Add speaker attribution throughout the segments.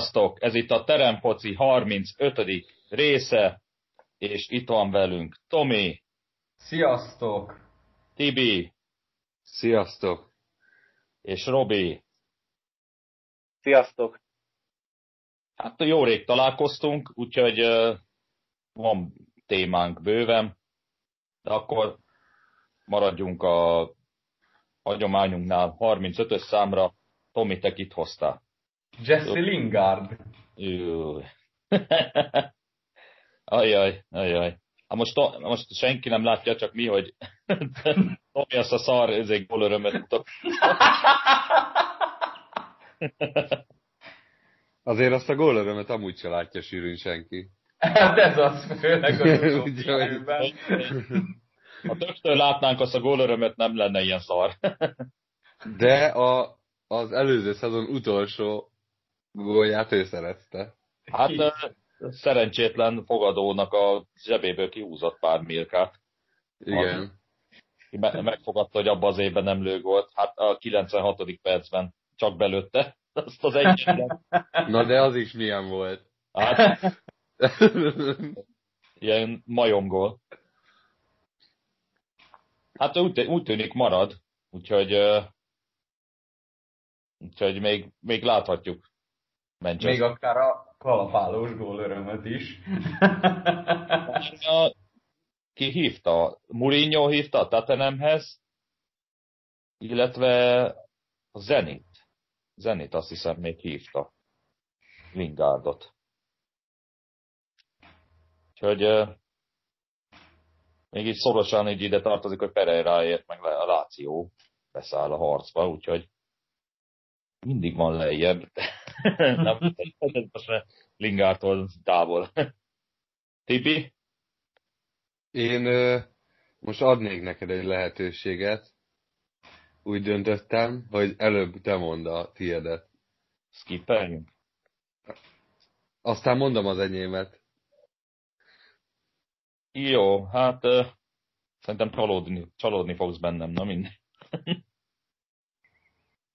Speaker 1: Sziasztok! Ez itt a Terempoci 35. része, és itt van velünk Tomi.
Speaker 2: Sziasztok!
Speaker 1: Tibi.
Speaker 3: Sziasztok!
Speaker 1: És Robi.
Speaker 4: Sziasztok!
Speaker 1: Hát jó rég találkoztunk, úgyhogy van témánk bőven, de akkor maradjunk a hagyományunknál 35-ös számra. Tomi, te kit hoztál?
Speaker 2: Jesse Lingard.
Speaker 1: ajaj, ajaj. Hát most, most senki nem látja, csak mi, hogy Tomi azt a szar ezek gólörömet mutat.
Speaker 3: Azért azt a gólörömet amúgy se látja sűrűn senki.
Speaker 2: Hát ez az, főleg az
Speaker 1: Ha többször látnánk azt a gólörömet, nem lenne ilyen szar.
Speaker 3: De a, az előző szezon utolsó gólját ő szerezte.
Speaker 1: Hát szerencsétlen fogadónak a zsebéből kihúzott pár milkát.
Speaker 3: Igen.
Speaker 1: Me- megfogadta, hogy abban az évben nem lő volt. Hát a 96. percben csak belőtte azt az egyet.
Speaker 3: Na de az is milyen volt.
Speaker 1: Hát, ilyen majomgól. Hát úgy, úgy tűnik marad, úgyhogy, úgyhogy még, még láthatjuk
Speaker 2: Manchester. Még akár a kalapálós gól örömöt is.
Speaker 1: Ki hívta? Mourinho hívta a Tottenhamhez, illetve a Zenit. Zenit azt hiszem még hívta. Lingardot. Úgyhogy uh, még így szorosan így ide tartozik, hogy Pereiraért meg a Láció beszáll a harcba, úgyhogy mindig van lejjebb. Nem, most Lingártól távol. Tipi?
Speaker 3: Én ö, most adnék neked egy lehetőséget. Úgy döntöttem, hogy előbb te mondd a tiedet.
Speaker 1: Skippeljünk?
Speaker 3: Aztán mondom az enyémet.
Speaker 1: Jó, hát szerintem csalódni, csalódni fogsz bennem, na mindegy.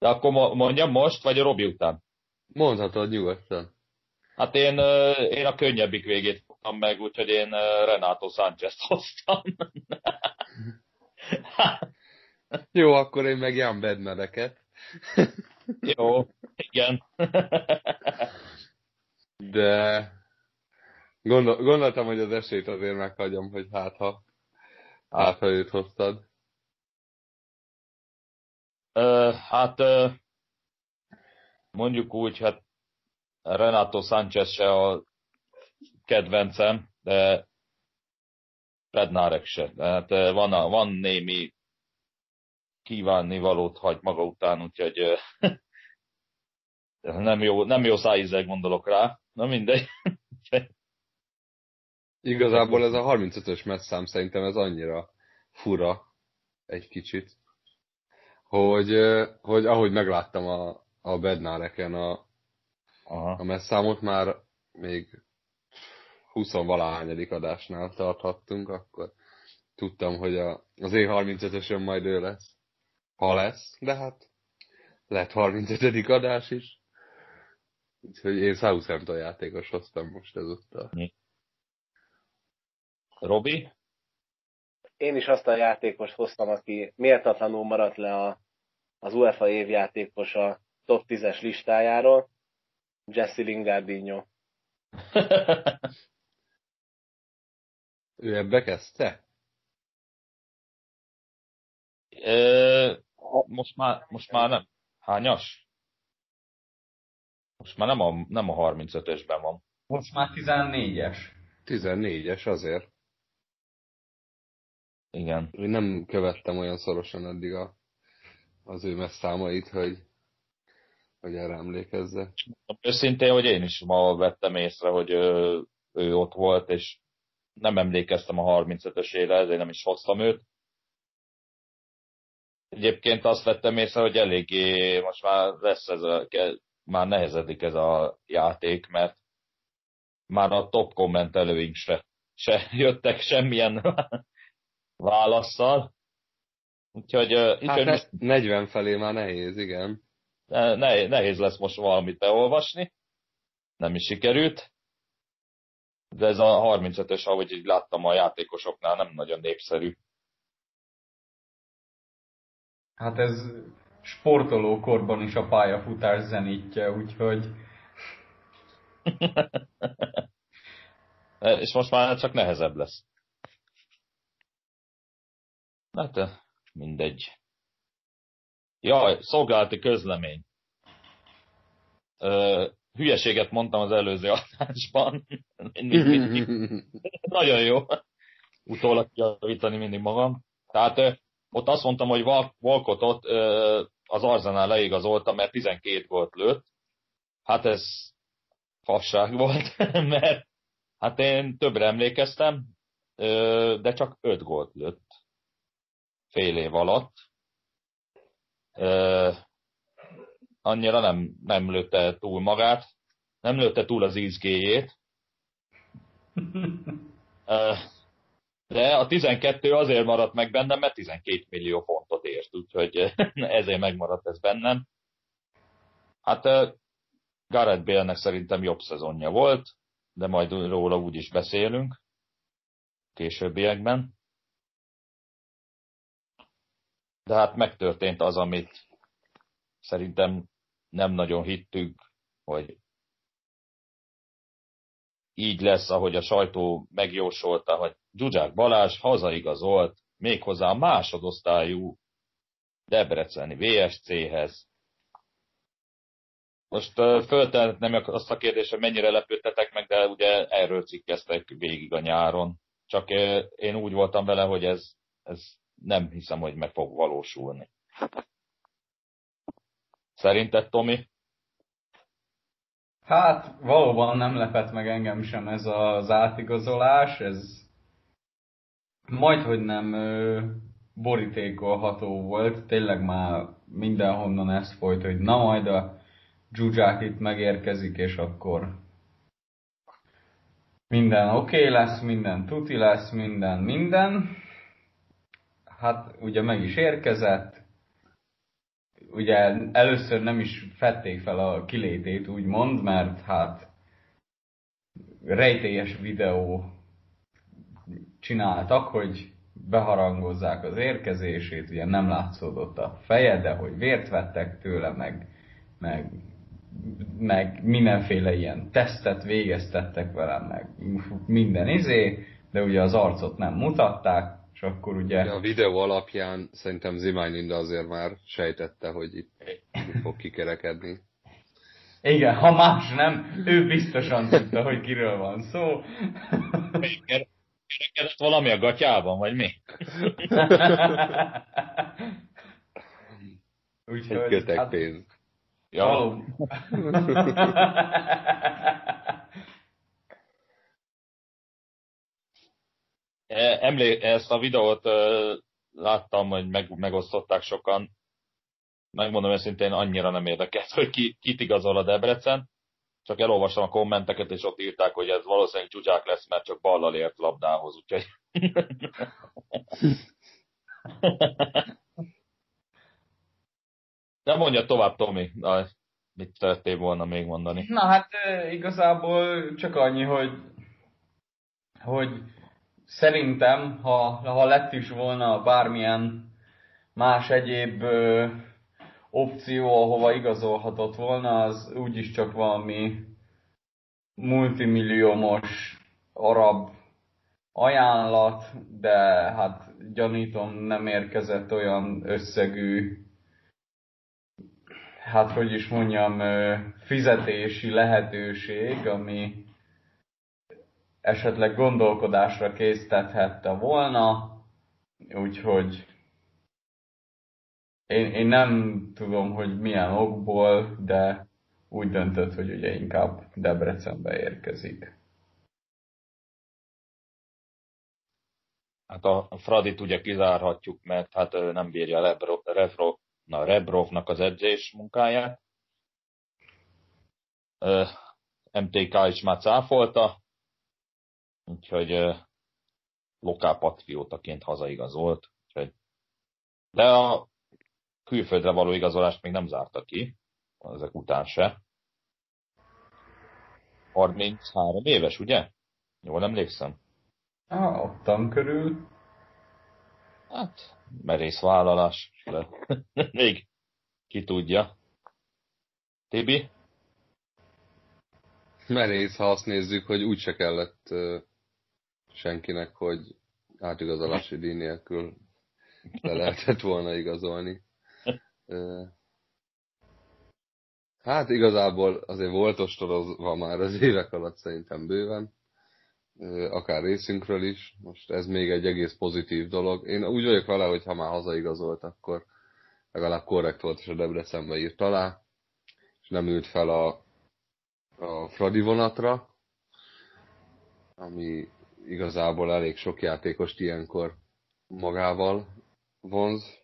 Speaker 1: De akkor mondjam most, vagy a Robi után?
Speaker 3: Mondhatod nyugodtan.
Speaker 1: Hát én, én a könnyebbik végét fogtam meg, úgyhogy én Renato Sánchez hoztam.
Speaker 3: Jó, akkor én meg Jan Bednareket.
Speaker 1: Jó, igen.
Speaker 3: De gondol, gondoltam, hogy az esélyt azért meghagyom, hogy hát ha, hát ha őt hoztad.
Speaker 1: Hát mondjuk úgy, hát Renato Sánchez se a kedvencem, de Pednárek se. Tehát van, a, van némi kívánni valót hagy maga után, úgyhogy nem jó, nem jó szájízzel gondolok rá. Na mindegy.
Speaker 3: Igazából ez a 35-ös messzám szerintem ez annyira fura egy kicsit hogy, hogy ahogy megláttam a, a Bednáreken a, Aha. a messzámot, már még 20 valahányadik adásnál tarthattunk, akkor tudtam, hogy a, az E35-ösön majd ő lesz. Ha lesz, de hát lett 35. adás is. Úgyhogy én Southampton játékos hoztam most ezúttal.
Speaker 1: Robi?
Speaker 4: Én is azt a játékos hoztam, aki méltatlanul maradt le a az UEFA évjátékos a top 10-es listájáról, Jesse Lingardinho.
Speaker 3: ő ebbe kezdte?
Speaker 1: E, most, már, most már nem. Hányas? Most már nem a, nem a 35-ösben van.
Speaker 2: Most már 14-es.
Speaker 3: 14-es azért.
Speaker 1: Igen.
Speaker 3: Én nem követtem olyan szorosan eddig a az ő messzámait, hogy, hogy erre emlékezze.
Speaker 1: Őszintén, hogy én is ma vettem észre, hogy ő, ő ott volt, és nem emlékeztem a 35-ösére, ezért nem is hoztam őt. Egyébként azt vettem észre, hogy eléggé most már lesz ez a, már nehezedik ez a játék, mert már a top kommentelőink se, se jöttek semmilyen válaszsal. Úgyhogy,
Speaker 3: hát most... 40 felé már nehéz, igen.
Speaker 1: Ne, nehéz lesz most valamit beolvasni. nem is sikerült. De ez a 35-ös, ahogy így láttam a játékosoknál, nem nagyon népszerű.
Speaker 2: Hát ez sportolókorban is a pályafutás zenítje, úgyhogy...
Speaker 1: És most már csak nehezebb lesz. Hát mindegy. Jaj, szolgálati közlemény. Ö, hülyeséget mondtam az előző adásban. Nagyon jó. Utólag javítani mindig magam. Tehát ott azt mondtam, hogy Walcottot az Arzenál leigazolta, mert 12 volt lőtt. Hát ez fasság volt, mert hát én többre emlékeztem, de csak 5 gólt lőtt fél év alatt. Annyira nem, nem lőtte túl magát, nem lőtte túl az izgéjét. De a 12 azért maradt meg bennem, mert 12 millió fontot ért, úgyhogy ezért megmaradt ez bennem. Hát Gareth Bale-nek szerintem jobb szezonja volt, de majd róla úgy is beszélünk későbbiekben. De hát megtörtént az, amit szerintem nem nagyon hittük, hogy így lesz, ahogy a sajtó megjósolta, hogy Zsuzsák Balázs hazaigazolt méghozzá a másodosztályú Debreceni VSC-hez. Most föltehetném azt a kérdést, hogy mennyire lepődtetek meg, de ugye erről cikkeztek végig a nyáron. Csak én úgy voltam vele, hogy ez, ez nem hiszem, hogy meg fog valósulni. Szerinted, Tomi?
Speaker 2: Hát valóban nem lepett meg engem sem ez az átigazolás, ez majd, hogy nem borítékolható volt, tényleg már mindenhonnan ez folyt, hogy na majd a Zsuzsák itt megérkezik, és akkor minden oké okay lesz, minden tuti lesz, minden, minden. Hát ugye meg is érkezett, ugye először nem is fették fel a kilétét, úgymond, mert hát rejtélyes videó csináltak, hogy beharangozzák az érkezését, ugye nem látszódott a feje, de hogy vért vettek tőle, meg, meg, meg mindenféle ilyen tesztet végeztettek vele, meg minden izé, de ugye az arcot nem mutatták, akkor ugye...
Speaker 3: A videó alapján szerintem Zimányinda azért már sejtette, hogy itt fog kikerekedni.
Speaker 2: Igen, ha más nem, ő biztosan tudta, hogy kiről van szó.
Speaker 1: Kerekedett valami a gatyában, vagy mi?
Speaker 3: Úgyhogy, Egy kötek hát, pénz.
Speaker 1: Ja. emlé, ezt a videót láttam, hogy meg, megosztották sokan. Megmondom őszintén, annyira nem érdekelt, hogy ki, kit igazol a Debrecen. Csak elolvastam a kommenteket, és ott írták, hogy ez valószínűleg csúcsák lesz, mert csak ballal ért labdához, úgyhogy... De mondja tovább, Tomi, mit szerettél volna még mondani?
Speaker 2: Na hát igazából csak annyi, hogy, hogy szerintem, ha, ha lett is volna bármilyen más egyéb opció, ahova igazolhatott volna, az úgyis csak valami multimilliómos arab ajánlat, de hát gyanítom nem érkezett olyan összegű, hát hogy is mondjam, fizetési lehetőség, ami esetleg gondolkodásra késztethette volna, úgyhogy én, én nem tudom, hogy milyen okból, de úgy döntött, hogy ugye inkább Debrecenbe érkezik.
Speaker 1: Hát a Fradit ugye kizárhatjuk, mert hát nem bírja Rebro, Rebro, na, Rebrovnak az edzés munkáját. MTK is már cáfolta, úgyhogy lokálpatriótaként hazaigazolt. Úgyhogy, de a külföldre való igazolást még nem zárta ki, ezek után se. 33 éves, ugye? Jól emlékszem?
Speaker 2: Ah, ottan körül.
Speaker 1: Hát, merész vállalás. De még ki tudja. Tibi?
Speaker 3: Merész, ha azt nézzük, hogy úgyse kellett uh, senkinek, hogy átigazolási díj nélkül le lehetett volna igazolni. Hát igazából azért volt ostorozva már az évek alatt szerintem bőven, akár részünkről is. Most ez még egy egész pozitív dolog. Én úgy vagyok vele, hogy ha már hazaigazolt, akkor legalább korrekt volt, és a Debrecenbe írt alá, és nem ült fel a, a Fradi vonatra, ami igazából elég sok játékost ilyenkor magával vonz.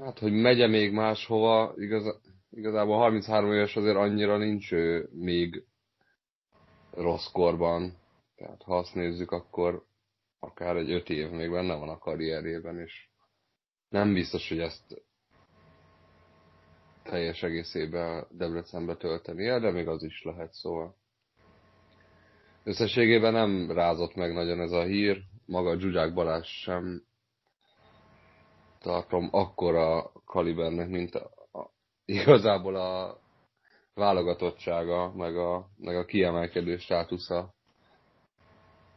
Speaker 3: Hát, hogy megye még máshova, igaz, igazából 33 éves azért annyira nincs ő még rossz korban. Tehát ha azt nézzük, akkor akár egy öt év még benne van a karrierében, és nem biztos, hogy ezt teljes egészében Debrecenbe töltenie, de még az is lehet, szóval. Összességében nem rázott meg nagyon ez a hír, maga Zsuzsák Balázs sem tartom akkora kalibernek, mint a, a, igazából a válogatottsága, meg a, meg a kiemelkedő státusza.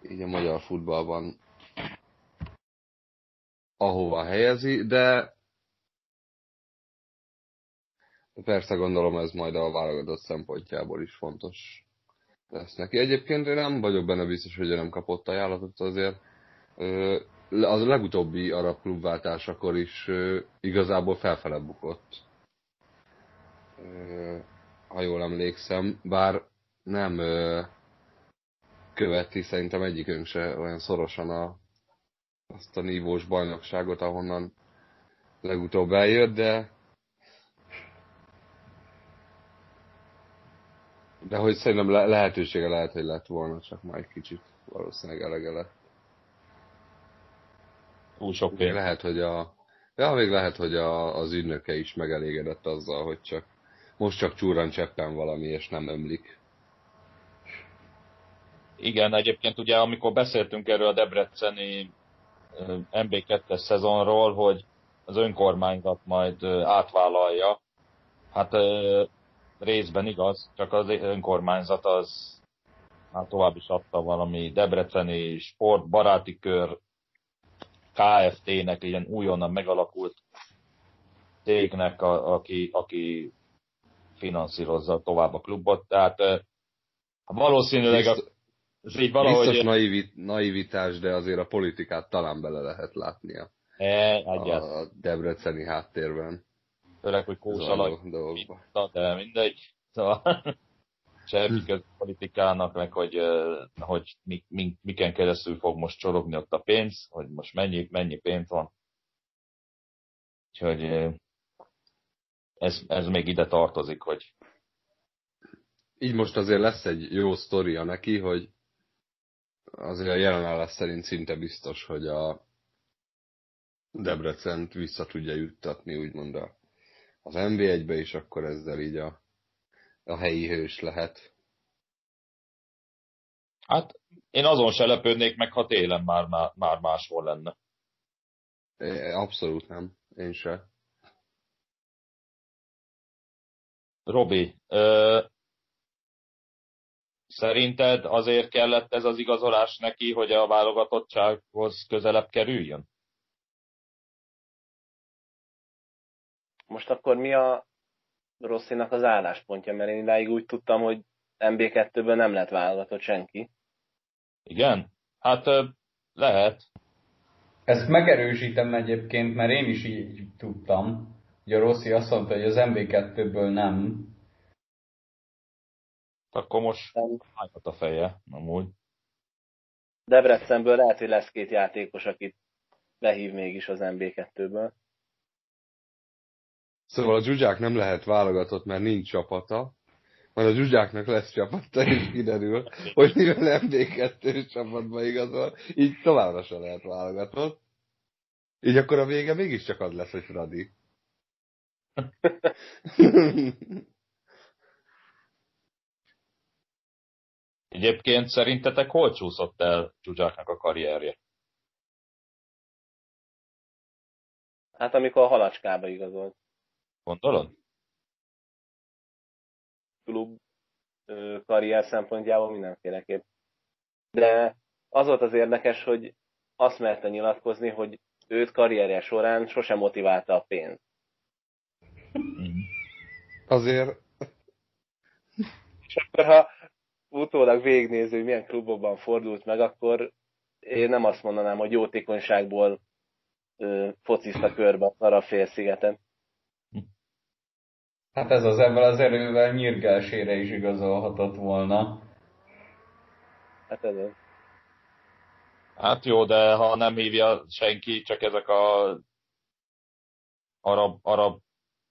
Speaker 3: Így a magyar futballban ahova helyezi, de persze gondolom ez majd a válogatott szempontjából is fontos lesz neki. Egyébként én nem vagyok benne biztos, hogy nem kapott ajánlatot azért. Az a legutóbbi arab klubváltásakor is igazából felfele bukott. Ha jól emlékszem, bár nem követi szerintem egyikünk se olyan szorosan a azt a nívós bajnokságot, ahonnan legutóbb eljött, de de hogy szerintem le- lehetősége lehet, hogy lett volna, csak már egy kicsit valószínűleg elege lett.
Speaker 1: Túl sok pénz.
Speaker 3: lehet, hogy a Ja, még lehet, hogy a, az ügynöke is megelégedett azzal, hogy csak most csak csúran cseppen valami, és nem ömlik.
Speaker 1: Igen, egyébként ugye amikor beszéltünk erről a debreceni ö, MB2-es szezonról, hogy az önkormányzat majd átvállalja, hát részben igaz, csak az önkormányzat az hát tovább is adta valami debreceni sportbaráti kör KFT-nek, ilyen újonnan megalakult cégnek, a, aki, aki finanszírozza tovább a klubot. Tehát valószínűleg a, ez így valahogy...
Speaker 3: Biztos naivit, naivitás, de azért a politikát talán bele lehet látnia
Speaker 1: E, egyet.
Speaker 3: a Debreceni háttérben.
Speaker 1: Főleg, hogy Kósa Laj
Speaker 3: zajló dolgokban.
Speaker 1: Vitta, de mindegy. Szóval semmi köz politikának, meg hogy, hogy mi, mi, miken keresztül fog most csorogni ott a pénz, hogy most mennyi, mennyi pénz van. Úgyhogy ez, ez még ide tartozik, hogy
Speaker 3: Így most azért lesz egy jó sztoria neki, hogy azért a jelenállás szerint szinte biztos, hogy a Debrecent vissza tudja juttatni, úgymond a, az NB1-be, és akkor ezzel így a, a helyi hős lehet.
Speaker 1: hát én azon se lepődnék meg, ha télen már, már, már máshol lenne.
Speaker 3: É, Abszolút nem, én se.
Speaker 1: Robi, ö, szerinted azért kellett ez az igazolás neki, hogy a válogatottsághoz közelebb kerüljön?
Speaker 4: Most akkor mi a Rosszinak az álláspontja? Mert én idáig úgy tudtam, hogy MB2-ből nem lett válogatott senki.
Speaker 1: Igen? Hát lehet.
Speaker 2: Ezt megerősítem egyébként, mert én is így tudtam. Ugye a Rossi azt mondta, hogy az MB2-ből nem.
Speaker 1: Akkor most hányat a feje, amúgy.
Speaker 4: Debrecenből lehet, hogy lesz két játékos, akit behív mégis az MB2-ből.
Speaker 3: Szóval a Zsuzsák nem lehet válogatott, mert nincs csapata, majd a Zsuzsáknak lesz csapata, és kiderül, hogy mivel MD2-s csapatba igazol, így továbbra se lehet válogatott. Így akkor a vége mégiscsak az lesz, hogy Fradi.
Speaker 1: Egyébként szerintetek hol csúszott el Zsuzsáknak a karrierje?
Speaker 4: Hát amikor a halacskába igazolt.
Speaker 1: Gondolod?
Speaker 4: Klub karrier szempontjából mindenféleképp. De az volt az érdekes, hogy azt merte nyilatkozni, hogy őt karrierje során sosem motiválta a pénz.
Speaker 3: Azért
Speaker 4: És akkor ha utólag végignéző, hogy milyen klubokban fordult meg, akkor én nem azt mondanám, hogy jótékonyságból ö, focizta körbe a Szarafél-szigeten.
Speaker 2: Hát ez az ebben az erővel nyírgelsére is igazolhatott volna.
Speaker 4: Hát ez az.
Speaker 1: Hát jó, de ha nem hívja senki, csak ezek a arab, arab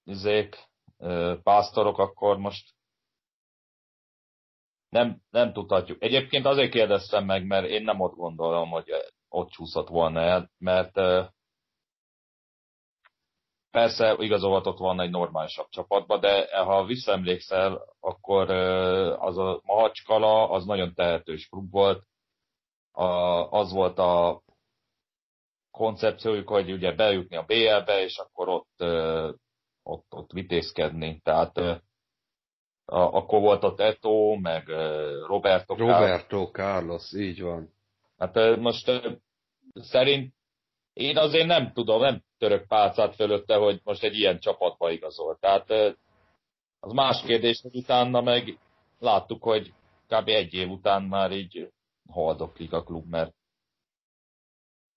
Speaker 1: izék, ö, pásztorok, akkor most nem, nem tudhatjuk. Egyébként azért kérdeztem meg, mert én nem ott gondolom, hogy ott csúszott volna el, mert persze igazolhatott volna egy normálisabb csapatba, de ha visszaemlékszel, akkor az a Mahacskala az nagyon tehetős klub volt, a, az volt a koncepciójuk, hogy ugye bejutni a BL-be, és akkor ott, ott, ott vitézkedni. Tehát a, akkor volt ott Eto, meg ö, Roberto. Carlos.
Speaker 3: Roberto Carlos, így van.
Speaker 1: Hát most szerint én azért nem tudom, nem török pálcát fölötte, hogy most egy ilyen csapatba igazol. Tehát az más kérdés, hogy utána meg láttuk, hogy kb. egy év után már így haldoklik a klub, mert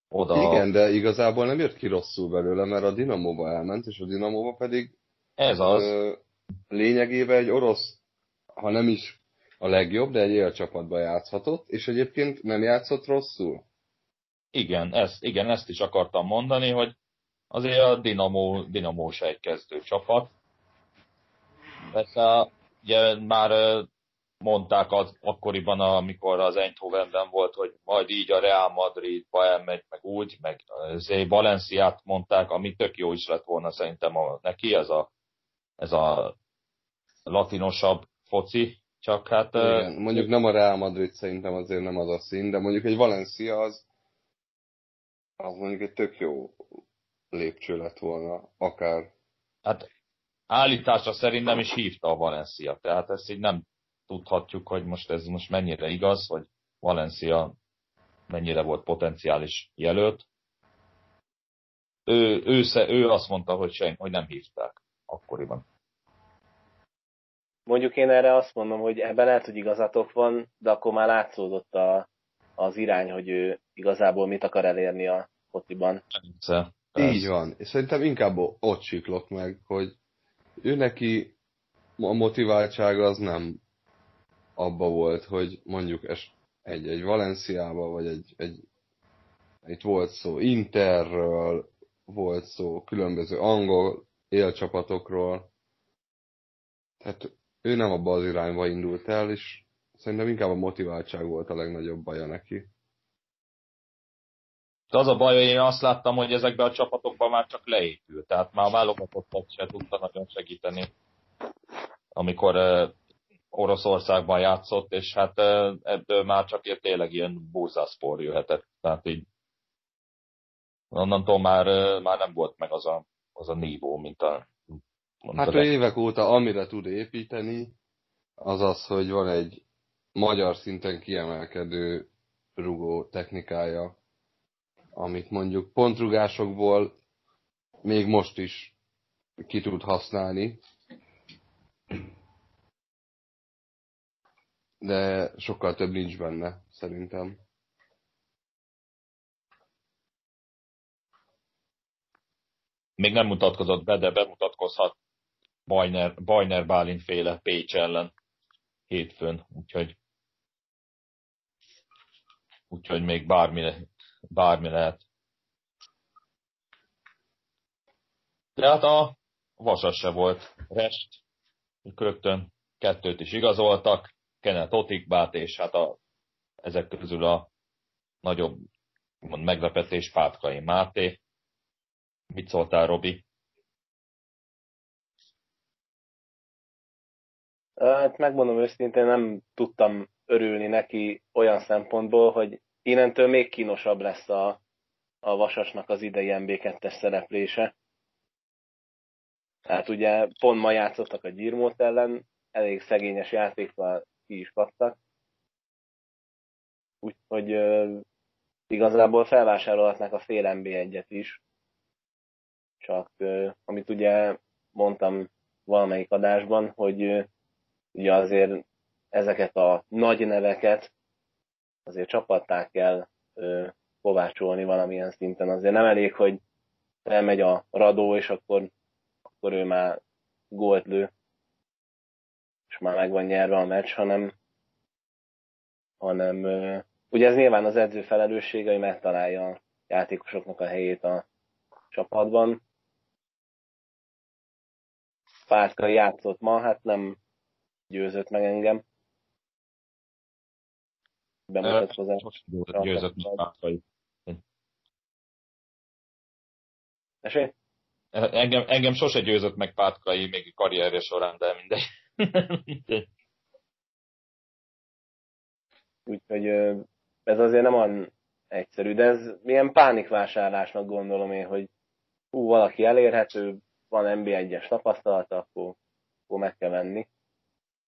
Speaker 1: oda...
Speaker 3: Igen, de igazából nem jött ki rosszul belőle, mert a Dinamóba elment, és a Dinamóba pedig
Speaker 1: Ez az.
Speaker 3: ö, lényegében egy orosz, ha nem is a legjobb, de egy olyan csapatban játszhatott, és egyébként nem játszott rosszul.
Speaker 1: Igen, ezt, igen, ezt is akartam mondani, hogy azért a Dinamo, Dinamo se egy kezdő csapat. Persze ugye már mondták az, akkoriban, amikor az Eindhovenben volt, hogy majd így a Real Madridba elmegy, meg úgy, meg azért Valenciát mondták, ami tök jó is lett volna szerintem a, neki, ez a, ez a latinosabb foci, csak hát...
Speaker 3: Igen, mondjuk nem a Real Madrid szerintem azért nem az a szín, de mondjuk egy Valencia az, az mondjuk egy tök jó lépcső lett volna, akár.
Speaker 1: Hát állításra szerint nem is hívta a Valencia, tehát ezt így nem tudhatjuk, hogy most ez most mennyire igaz, hogy Valencia mennyire volt potenciális jelölt. Ő, ő, ő azt mondta, hogy, sen, hogy nem hívták akkoriban.
Speaker 4: Mondjuk én erre azt mondom, hogy ebben lehet, hogy igazatok van, de akkor már látszódott a, az irány, hogy ő igazából mit akar elérni a fociban.
Speaker 1: Persze,
Speaker 3: Így van. És szerintem inkább ott siklott meg, hogy ő neki a motiváltsága az nem abba volt, hogy mondjuk es- egy, egy Valenciába, vagy egy, egy itt volt szó Interről, volt szó különböző angol élcsapatokról. Tehát ő nem abba az irányba indult el, és szerintem inkább a motiváltság volt a legnagyobb baja neki.
Speaker 1: De az a baj, hogy én azt láttam, hogy ezekben a csapatokban már csak leépül. Tehát már a válogatottat se tudta nagyon segíteni, amikor eh, Oroszországban játszott, és hát eh, ebből már csak ilyen, tényleg ilyen búzászpor jöhetett. Tehát így onnantól már, eh, már nem volt meg az a, az a nívó, mint a
Speaker 3: Hát ő évek óta amire tud építeni, az az, hogy van egy magyar szinten kiemelkedő rugó technikája, amit mondjuk pontrugásokból még most is ki tud használni. De sokkal több nincs benne, szerintem.
Speaker 1: még nem mutatkozott be, de bemutatkozhat Bajner, Bajner Bálint féle Pécs ellen hétfőn, úgyhogy úgyhogy még bármi, bármi lehet. De hát a Vasas se volt rest, rögtön kettőt is igazoltak, Kenneth Otikbát, és hát a, ezek közül a nagyobb mond, meglepetés Pátkai Máté. Mit szóltál, Robi?
Speaker 4: Hát megmondom őszintén, nem tudtam örülni neki olyan szempontból, hogy innentől még kínosabb lesz a, a Vasasnak az idei MB2-es szereplése. Tehát ugye pont ma játszottak a Gyirmót ellen, elég szegényes játékkal ki is kaptak. Úgyhogy uh, igazából felvásárolhatnák a fél MB1-et is. Csak amit ugye mondtam valamelyik adásban, hogy uh, ugye azért ezeket a nagy neveket azért csapattá kell uh, kovácsolni valamilyen szinten. Azért nem elég, hogy elmegy a radó, és akkor, akkor ő már gólt lő és már meg van nyerve a meccs, hanem, hanem ugye ez nyilván az edző felelőssége, hogy megtalálja a játékosoknak a helyét a csapatban. Pártka játszott ma, hát nem győzött meg engem.
Speaker 1: Bemutatkozás. Győzött Pártkai. Engem, engem sose győzött meg Pátkai még karrierje során, de mindegy.
Speaker 4: Úgyhogy ez azért nem olyan egyszerű, de ez milyen pánikvásárlásnak gondolom én, hogy hú, valaki elérhető, van NB1-es tapasztalata, akkor, akkor meg kell venni.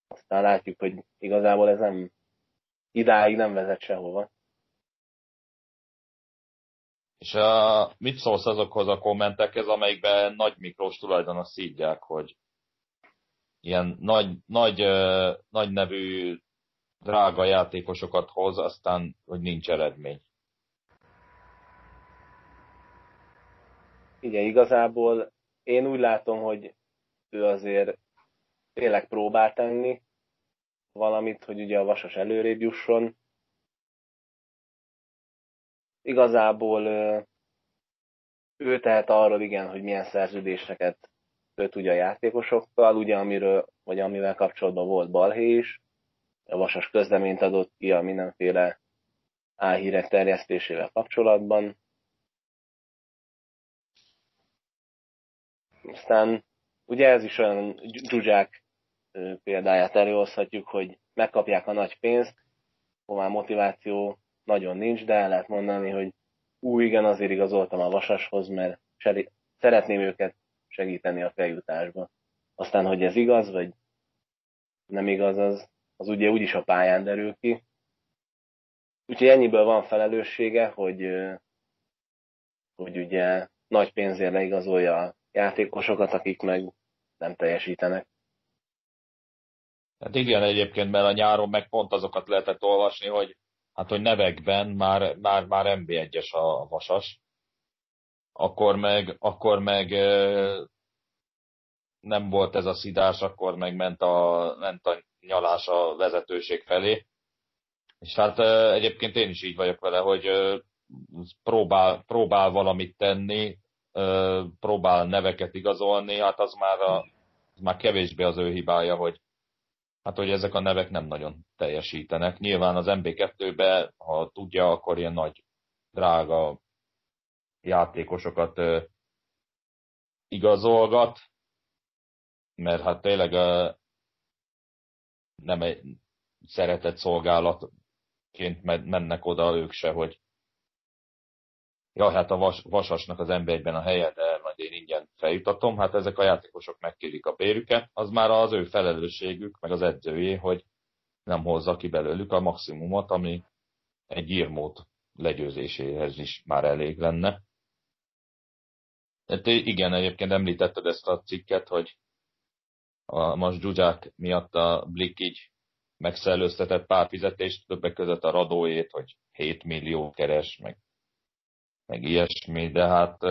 Speaker 4: Aztán látjuk, hogy igazából ez nem idáig nem vezet sehova.
Speaker 1: És a, mit szólsz azokhoz a kommentekhez, amelyikben Nagy Miklós tulajdonos szídják, hogy ilyen nagy, nagy, nagy nevű drága játékosokat hoz, aztán, hogy nincs eredmény.
Speaker 4: Igen, igazából én úgy látom, hogy ő azért tényleg próbál tenni valamit, hogy ugye a Vasas előrébb jusson. Igazából ő tehet arról igen, hogy milyen szerződéseket köt ugye a játékosokkal, ugye amiről, vagy amivel kapcsolatban volt balhé is. A Vasas közleményt adott ki a mindenféle álhírek terjesztésével kapcsolatban. Aztán ugye ez is olyan dzsuzsák példáját előhozhatjuk, hogy megkapják a nagy pénzt, hová motiváció nagyon nincs, de el lehet mondani, hogy ú, igen, azért igazoltam a Vasashoz, mert szeretném őket segíteni a feljutásba. Aztán, hogy ez igaz, vagy nem igaz, az, az ugye úgyis a pályán derül ki. Úgyhogy ennyiből van felelőssége, hogy, hogy ugye nagy pénzért leigazolja a játékosokat, akik meg nem teljesítenek.
Speaker 1: Hát igen, egyébként, mert a nyáron meg pont azokat lehetett olvasni, hogy hát, hogy nevekben már, már, már MB1-es a Vasas, akkor meg, akkor meg nem volt ez a szidás, akkor meg ment a, ment a nyalás a vezetőség felé. És hát egyébként én is így vagyok vele, hogy próbál, próbál valamit tenni, próbál neveket igazolni, hát az már, a, az már kevésbé az ő hibája, hogy hát hogy ezek a nevek nem nagyon teljesítenek. Nyilván az MB2-be, ha tudja, akkor ilyen nagy, drága játékosokat igazolgat, mert hát tényleg nem egy szeretett szolgálatként mennek oda ők se, hogy ja, hát a vas, vasasnak az emberben a helye, de majd én ingyen feljutatom, hát ezek a játékosok megkérik a bérüket, az már az ő felelősségük, meg az edzőjé, hogy nem hozza ki belőlük a maximumot, ami egy írmót legyőzéséhez is már elég lenne. Hát igen, egyébként említetted ezt a cikket, hogy a most Zsuzsák miatt a Blik így megszellőztetett pár fizetést, többek között a radóét, hogy 7 millió keres, meg, meg ilyesmi, de hát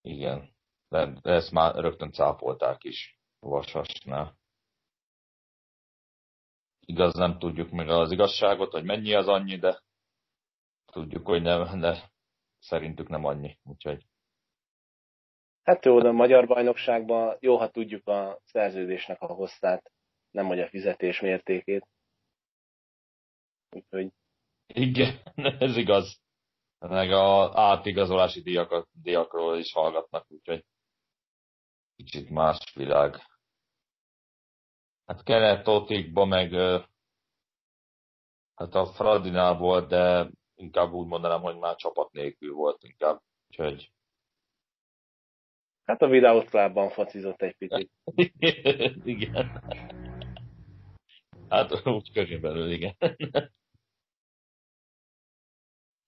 Speaker 1: igen, de, ezt már rögtön cáfolták is Vasasnál. Igaz, nem tudjuk meg az igazságot, hogy mennyi az annyi, de tudjuk, hogy nem, de szerintük nem annyi, úgyhogy
Speaker 4: Hát jó, de a magyar bajnokságban jó, ha tudjuk a szerződésnek a hosszát, nem hogy a fizetés mértékét. Úgyhogy...
Speaker 1: Igen, ez igaz. Meg a átigazolási diakat, diakról is hallgatnak, úgyhogy kicsit más világ. Hát Keletotikba meg hát a Fradinál volt, de inkább úgy mondanám, hogy már csapat nélkül volt inkább. Úgyhogy...
Speaker 4: Hát a videószlábban focizott egy picit.
Speaker 1: igen. Hát úgy körülbelül, igen.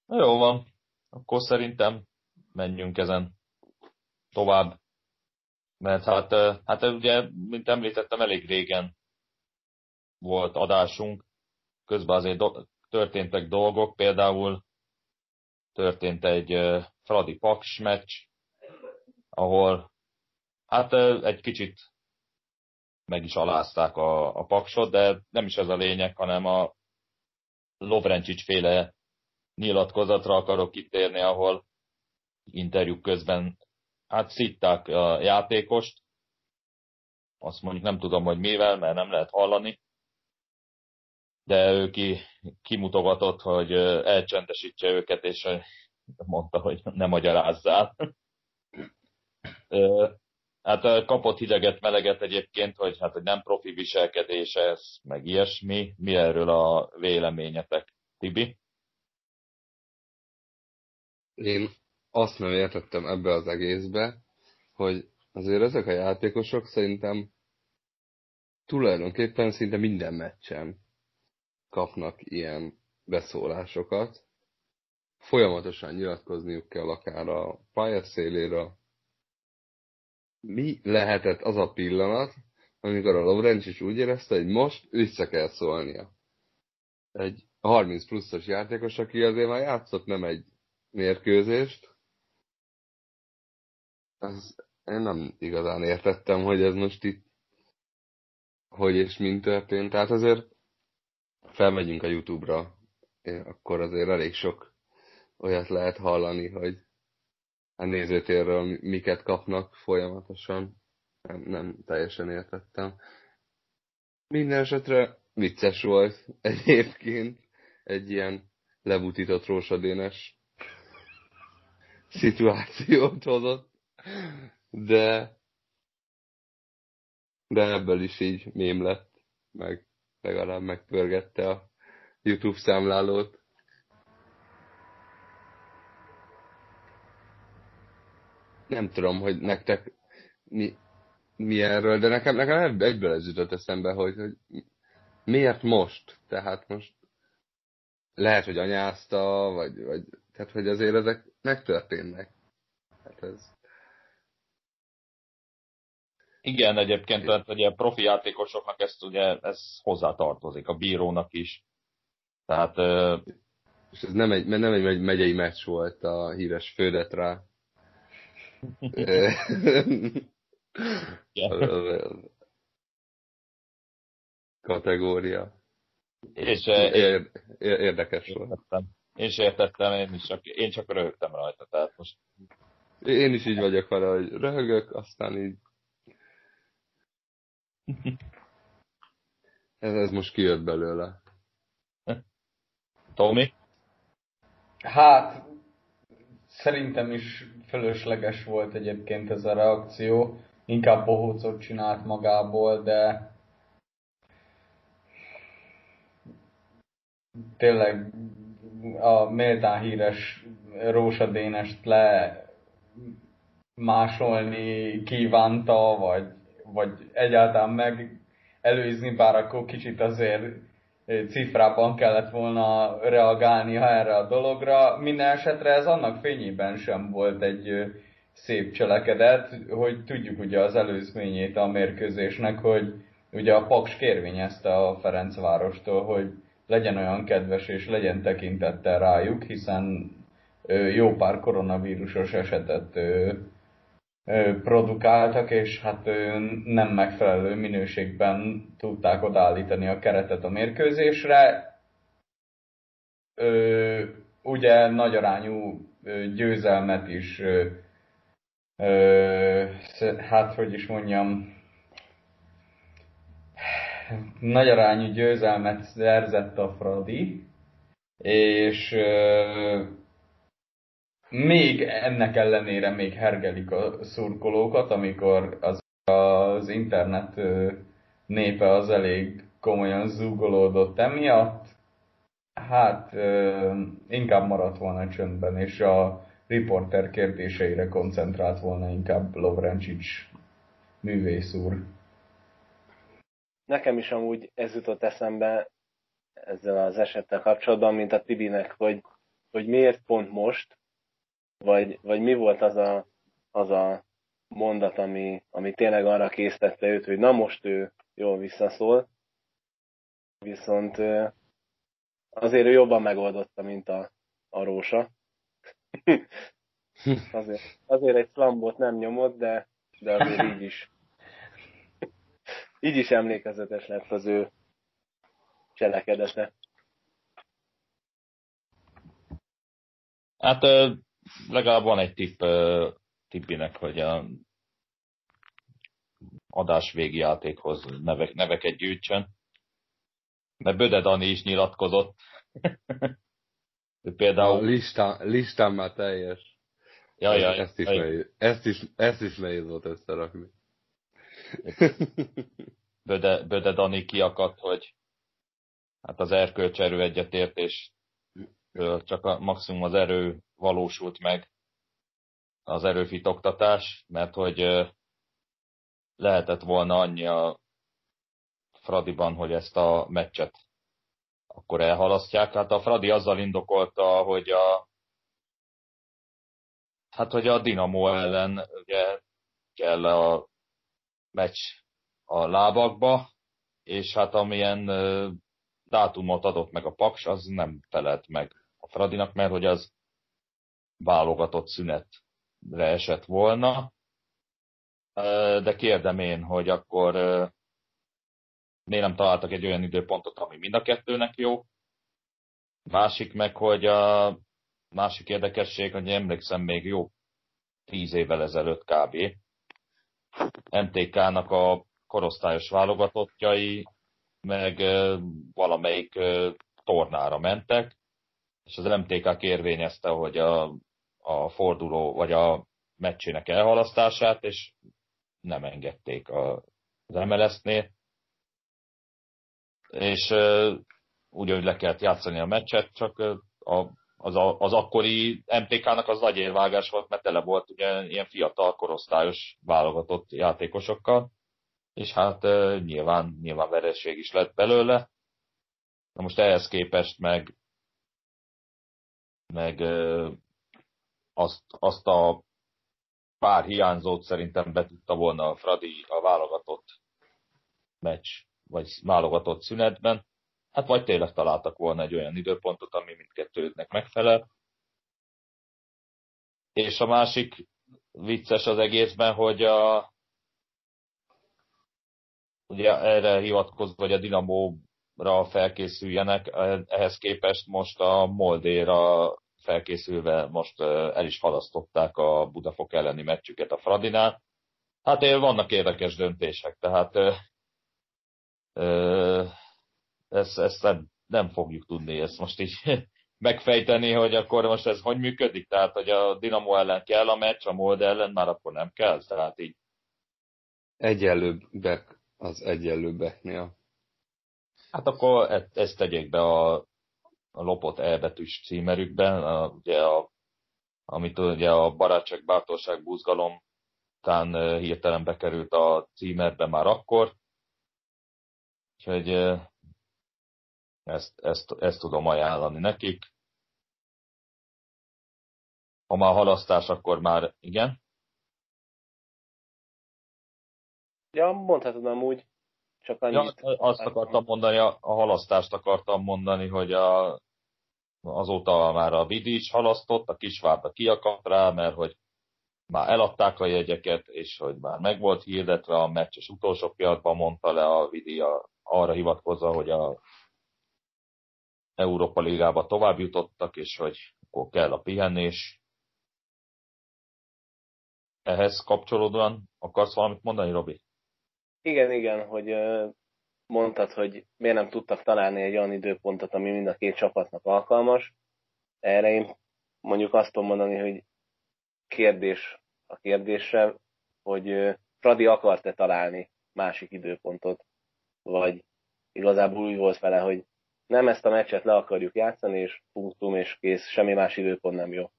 Speaker 1: Na jó van, akkor szerintem menjünk ezen tovább. Mert hát, hát ugye, mint említettem, elég régen volt adásunk, közben azért do- történtek dolgok, például történt egy Fradi Paks meccs, ahol hát egy kicsit meg is alázták a, a Paksot, de nem is ez a lényeg, hanem a Lovrencsics féle nyilatkozatra akarok kitérni, ahol interjú közben hát szitták a játékost, azt mondjuk nem tudom, hogy mivel, mert nem lehet hallani, de ő ki, kimutogatott, hogy elcsendesítse őket, és mondta, hogy nem magyarázzál. Hát kapott hideget, meleget egyébként, hogy hát hogy nem profi viselkedés ez, meg ilyesmi. Mi erről a véleményetek, Tibi?
Speaker 3: Én azt nem értettem ebbe az egészbe, hogy azért ezek a játékosok szerintem tulajdonképpen szinte minden meccsen kapnak ilyen beszólásokat. Folyamatosan nyilatkozniuk kell akár a pályaszéléről. Mi lehetett az a pillanat, amikor a Lovrencsics úgy érezte, hogy most vissza kell szólnia. Egy 30 pluszos játékos, aki azért már játszott nem egy mérkőzést, az, én nem igazán értettem, hogy ez most itt hogy és mint történt. Tehát azért felmegyünk a Youtube-ra, akkor azért elég sok olyat lehet hallani, hogy a nézőtérről miket kapnak folyamatosan. Nem, nem teljesen értettem. Minden esetre vicces volt egyébként egy ilyen lebutított rósadénes szituációt hozott, de de ebből is így mém lett, meg legalább megpörgette a YouTube számlálót. Nem tudom, hogy nektek mi, mi erről, de nekem, nekem egyből ez jutott eszembe, hogy, hogy miért most? Tehát most lehet, hogy anyázta, vagy, vagy tehát, hogy azért ezek megtörténnek. Hát ez...
Speaker 1: Igen, egyébként, tehát hogy a profi játékosoknak ezt ugye ez hozzátartozik, a bírónak is. Tehát...
Speaker 3: És ez nem egy, nem egy megyei meccs volt a híres fődet rá. kategória.
Speaker 1: És,
Speaker 3: érdekes volt.
Speaker 1: Én is értettem, én, is csak, én csak röhögtem rajta, tehát most...
Speaker 3: Én is így vagyok vele, hogy röhögök, aztán így... ez, ez most kijött belőle.
Speaker 1: Tomi?
Speaker 2: Hát, szerintem is fölösleges volt egyébként ez a reakció. Inkább bohócot csinált magából, de tényleg a méltán híres Rósa Dénest le másolni kívánta, vagy, vagy egyáltalán meg előzni, bár akkor kicsit azért cifrában kellett volna reagálnia erre a dologra. Minden esetre ez annak fényében sem volt egy szép cselekedet, hogy tudjuk ugye az előzményét a mérkőzésnek, hogy ugye a Paks kérvényezte a Ferencvárostól, hogy legyen olyan kedves és legyen tekintettel rájuk, hiszen jó pár koronavírusos esetet produkáltak, és hát nem megfelelő minőségben tudták odállítani a keretet a mérkőzésre. Ugye nagyarányú győzelmet is, hát hogy is mondjam, nagyarányú győzelmet szerzett a Fradi, és még ennek ellenére még hergelik a szurkolókat, amikor az, az internet népe az elég komolyan zúgolódott emiatt. Hát inkább maradt volna csöndben, és a riporter kérdéseire koncentrált volna inkább Lovrencsics művész úr.
Speaker 4: Nekem is amúgy ez jutott eszembe ezzel az esettel kapcsolatban, mint a Tibinek, hogy, hogy miért pont most, vagy, vagy mi volt az a, az a mondat, ami, ami tényleg arra késztette őt, hogy na most ő jól visszaszól. Viszont azért ő jobban megoldotta, mint a, a rósa. azért, azért egy slambot nem nyomott, de, de azért így is így is emlékezetes lett az ő cselekedete.
Speaker 1: Hát legalább van egy tipp Tippinek, hogy a adás végi játékhoz nevek, neveket gyűjtsön. Mert Böde Dani is nyilatkozott.
Speaker 3: például... A listán, listán már teljes.
Speaker 1: Ja, ja,
Speaker 3: ezt, is nehéz, ezt, is, ezt is nehéz volt összerakni.
Speaker 1: Böde, Böde Dani kiakadt, hogy hát az erkölcserő egyetértés csak a maximum az erő valósult meg, az erőfitoktatás, mert hogy lehetett volna annyi a Fradiban, hogy ezt a meccset akkor elhalasztják. Hát a Fradi azzal indokolta, hogy a hát, hogy a Dinamo ellen ugye kell a meccs a lábakba, és hát amilyen dátumot adott meg a Paks, az nem felelt meg a Fradinak, mert hogy az válogatott szünetre esett volna. De kérdem én, hogy akkor miért nem találtak egy olyan időpontot, ami mind a kettőnek jó. Másik meg, hogy a másik érdekesség, hogy emlékszem még jó tíz évvel ezelőtt kb. MTK-nak a korosztályos válogatottjai, meg valamelyik tornára mentek, és az MTK kérvényezte, hogy a, a forduló, vagy a meccsének elhalasztását, és nem engedték az MLS-nél. És ugyanúgy le kellett játszani a meccset, csak a, az, a, az akkori MTK-nak az nagy érvágás volt, mert tele volt ugye ilyen fiatal korosztályos válogatott játékosokkal, és hát nyilván, nyilván vereség is lett belőle. Na most ehhez képest meg, meg azt, azt a pár hiányzót szerintem be tudta volna a Fradi a válogatott meccs, vagy válogatott szünetben. Hát vagy tényleg találtak volna egy olyan időpontot, ami mindkettőnek megfelel. És a másik vicces az egészben, hogy a, ugye erre hivatkozva, hogy a Dinamóra felkészüljenek, ehhez képest most a Moldéra felkészülve most el is halasztották a Budafok elleni meccsüket a Fradinál. Hát vannak érdekes döntések, tehát ezt, ezt nem, nem fogjuk tudni ezt most így megfejteni, hogy akkor most ez hogy működik, tehát hogy a Dinamo ellen kell a meccs, a Molde ellen már akkor nem kell, tehát így.
Speaker 3: Egyenlőbbek az egyenlőbbeknél.
Speaker 1: Hát akkor e-, ezt tegyék be a a lopott elbetűs címerükben, a, ugye a, amit ugye a barátság, bátorság, buzgalom után hirtelen bekerült a címerbe már akkor. Úgyhogy ezt, ezt, ezt tudom ajánlani nekik. Ha már halasztás, akkor már igen.
Speaker 4: Ja, mondhatod amúgy. Csak annyit.
Speaker 1: Ja, azt akartam mondani, a, a halasztást akartam mondani, hogy a, azóta már a Vidi is halasztott, a Kisvárda kiakadt rá, mert hogy már eladták a jegyeket, és hogy már meg volt hirdetve a meccs, és utolsó pillanatban mondta le a Vidi a, arra hivatkozva, hogy a Európa Ligába tovább jutottak, és hogy akkor kell a pihenés. Ehhez kapcsolódóan akarsz valamit mondani, Robi?
Speaker 4: Igen, igen, hogy mondtad, hogy miért nem tudtak találni egy olyan időpontot, ami mind a két csapatnak alkalmas. Erre én mondjuk azt tudom mondani, hogy kérdés a kérdésre, hogy Fradi akart-e találni másik időpontot. igazából úgy volt vele, hogy nem ezt a meccset le akarjuk játszani, és punktum, és kész, semmi más időpont nem jó.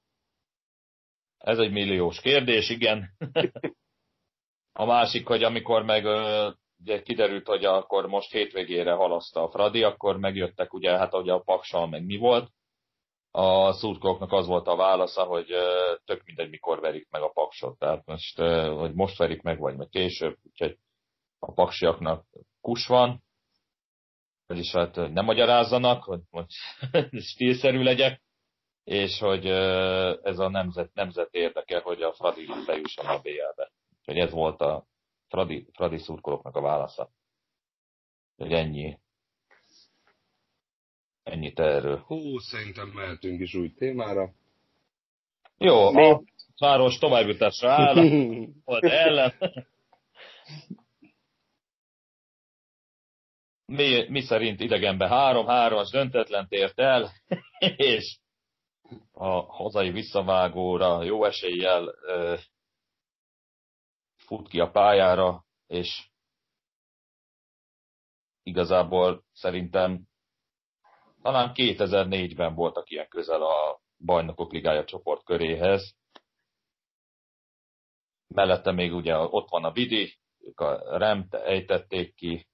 Speaker 1: Ez egy milliós kérdés, igen. a másik, hogy amikor meg ugye kiderült, hogy akkor most hétvégére halaszta a Fradi, akkor megjöttek ugye, hát ugye a paksal meg mi volt. A szurkolóknak az volt a válasza, hogy tök mindegy, mikor verik meg a paksot. Tehát most, hogy most verik meg, vagy meg később, úgyhogy a paksiaknak kus van, vagyis hát nem magyarázzanak, hogy, hogy stílszerű legyek, és hogy ez a nemzet, nemzet érdeke, hogy a Fradi bejusson a BL-be. Úgyhogy ez volt a Fradi, Fradi szurkolóknak a válasza. Hogy ennyi. Ennyit erről.
Speaker 3: Hú, szerintem mehetünk is új témára.
Speaker 1: Jó, Mi? a város továbbjutásra áll, volt ellen. Mi, mi szerint idegenbe három-hármas döntetlen ért el, és a hazai visszavágóra jó eséllyel fut ki a pályára, és igazából szerintem talán 2004-ben voltak ilyen közel a bajnokok ligája csoport köréhez. Mellette még ugye ott van a Vidi, ők a Remt ejtették ki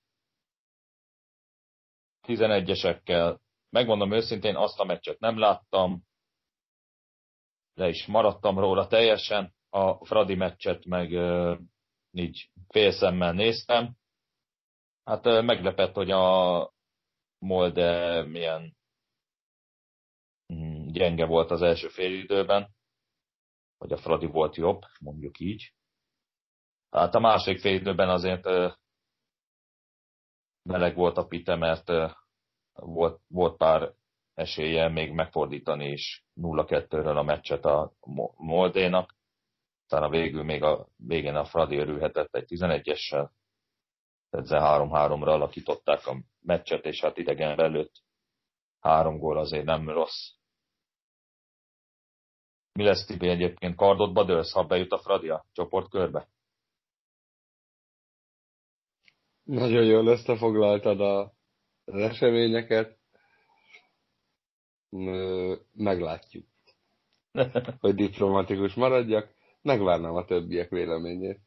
Speaker 1: 11-esekkel. Megmondom őszintén, azt a meccset nem láttam, le is maradtam róla teljesen a Fradi meccset meg így félszemmel néztem. Hát meglepett, hogy a Molde milyen mm, gyenge volt az első fél időben, hogy a Fradi volt jobb, mondjuk így. Hát a másik fél időben azért meleg volt a pite, mert volt, volt pár esélye még megfordítani is 0-2-ről a meccset a Moldénak a végül még a végén a Fradi örülhetett egy 11-essel, tehát 3-3-ra alakították a meccset, és hát idegen előtt három gól azért nem rossz. Mi lesz Tibi egyébként? Kardodba dőlsz, ha bejut a Fradi a csoportkörbe?
Speaker 3: Nagyon jól összefoglaltad a, az eseményeket. Meglátjuk, hogy diplomatikus maradjak. Megvárnám a többiek véleményét.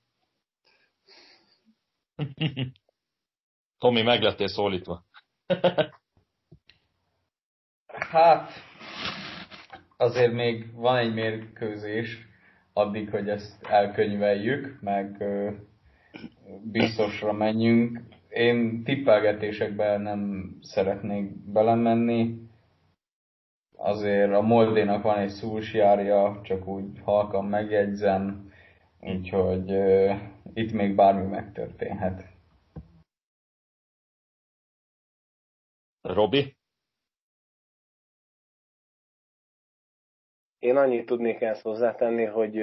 Speaker 1: Tomi, meg lettél szólítva.
Speaker 2: hát, azért még van egy mérkőzés, addig, hogy ezt elkönyveljük, meg biztosra menjünk. Én tippelgetésekben nem szeretnék belemenni, azért a Moldénak van egy szúsjárja, csak úgy halkan megjegyzem, úgyhogy uh, itt még bármi megtörténhet.
Speaker 1: Robi?
Speaker 4: Én annyit tudnék ezt hozzátenni, hogy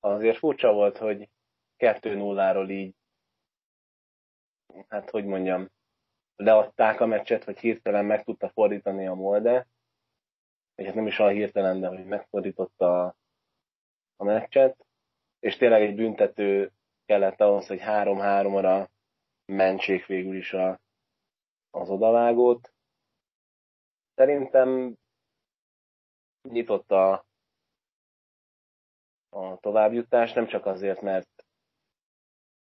Speaker 4: azért furcsa volt, hogy 2-0-ról így, hát hogy mondjam, leadták a meccset, hogy hirtelen meg tudta fordítani a Molde, vagy hát nem is olyan hirtelen, de hogy megfordította a, a meccset, és tényleg egy büntető kellett ahhoz, hogy 3-3-ra mentsék végül is a, az odavágót. Szerintem nyitott a, a továbbjutás, nem csak azért, mert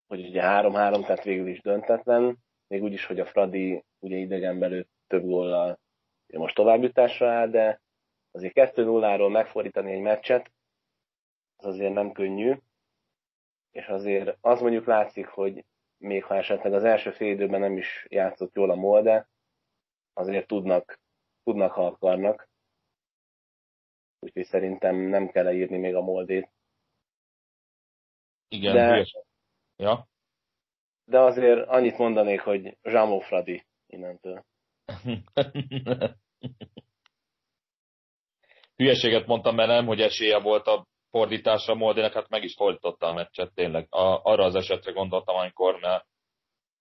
Speaker 4: hogy ugye 3-3, tehát végül is döntetlen, még úgy is, hogy a Fradi ugye idegen belül több góllal most továbbjutásra áll, de azért 2-0-ról megfordítani egy meccset, az azért nem könnyű, és azért az mondjuk látszik, hogy még ha esetleg az első fél időben nem is játszott jól a Molde, azért tudnak, tudnak ha akarnak. Úgyhogy szerintem nem kell leírni még a Moldét.
Speaker 1: Igen, de, ja.
Speaker 4: de azért annyit mondanék, hogy Zsámó Fradi innentől.
Speaker 1: hülyeséget mondtam, mert nem, hogy esélye volt a fordításra Moldinek, hát meg is fordította a meccset tényleg. A, arra az esetre gondoltam, amikor, mert,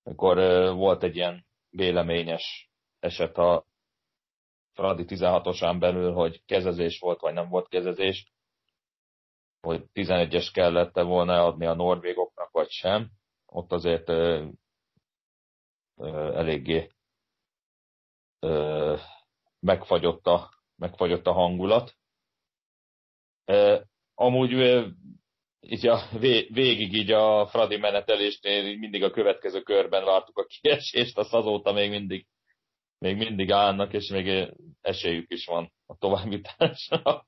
Speaker 1: amikor volt egy ilyen véleményes eset a Fradi 16-osán belül, hogy kezezés volt, vagy nem volt kezezés, hogy 11-es kellett -e volna adni a norvégoknak, vagy sem. Ott azért ö, ö, eléggé ö, megfagyott, a, megfagyott a hangulat. Ö, amúgy ö, így a, végig így a Fradi menetelésnél mindig a következő körben vártuk a kiesést, azt azóta még mindig, még mindig állnak, és még esélyük is van a továbbjutásra.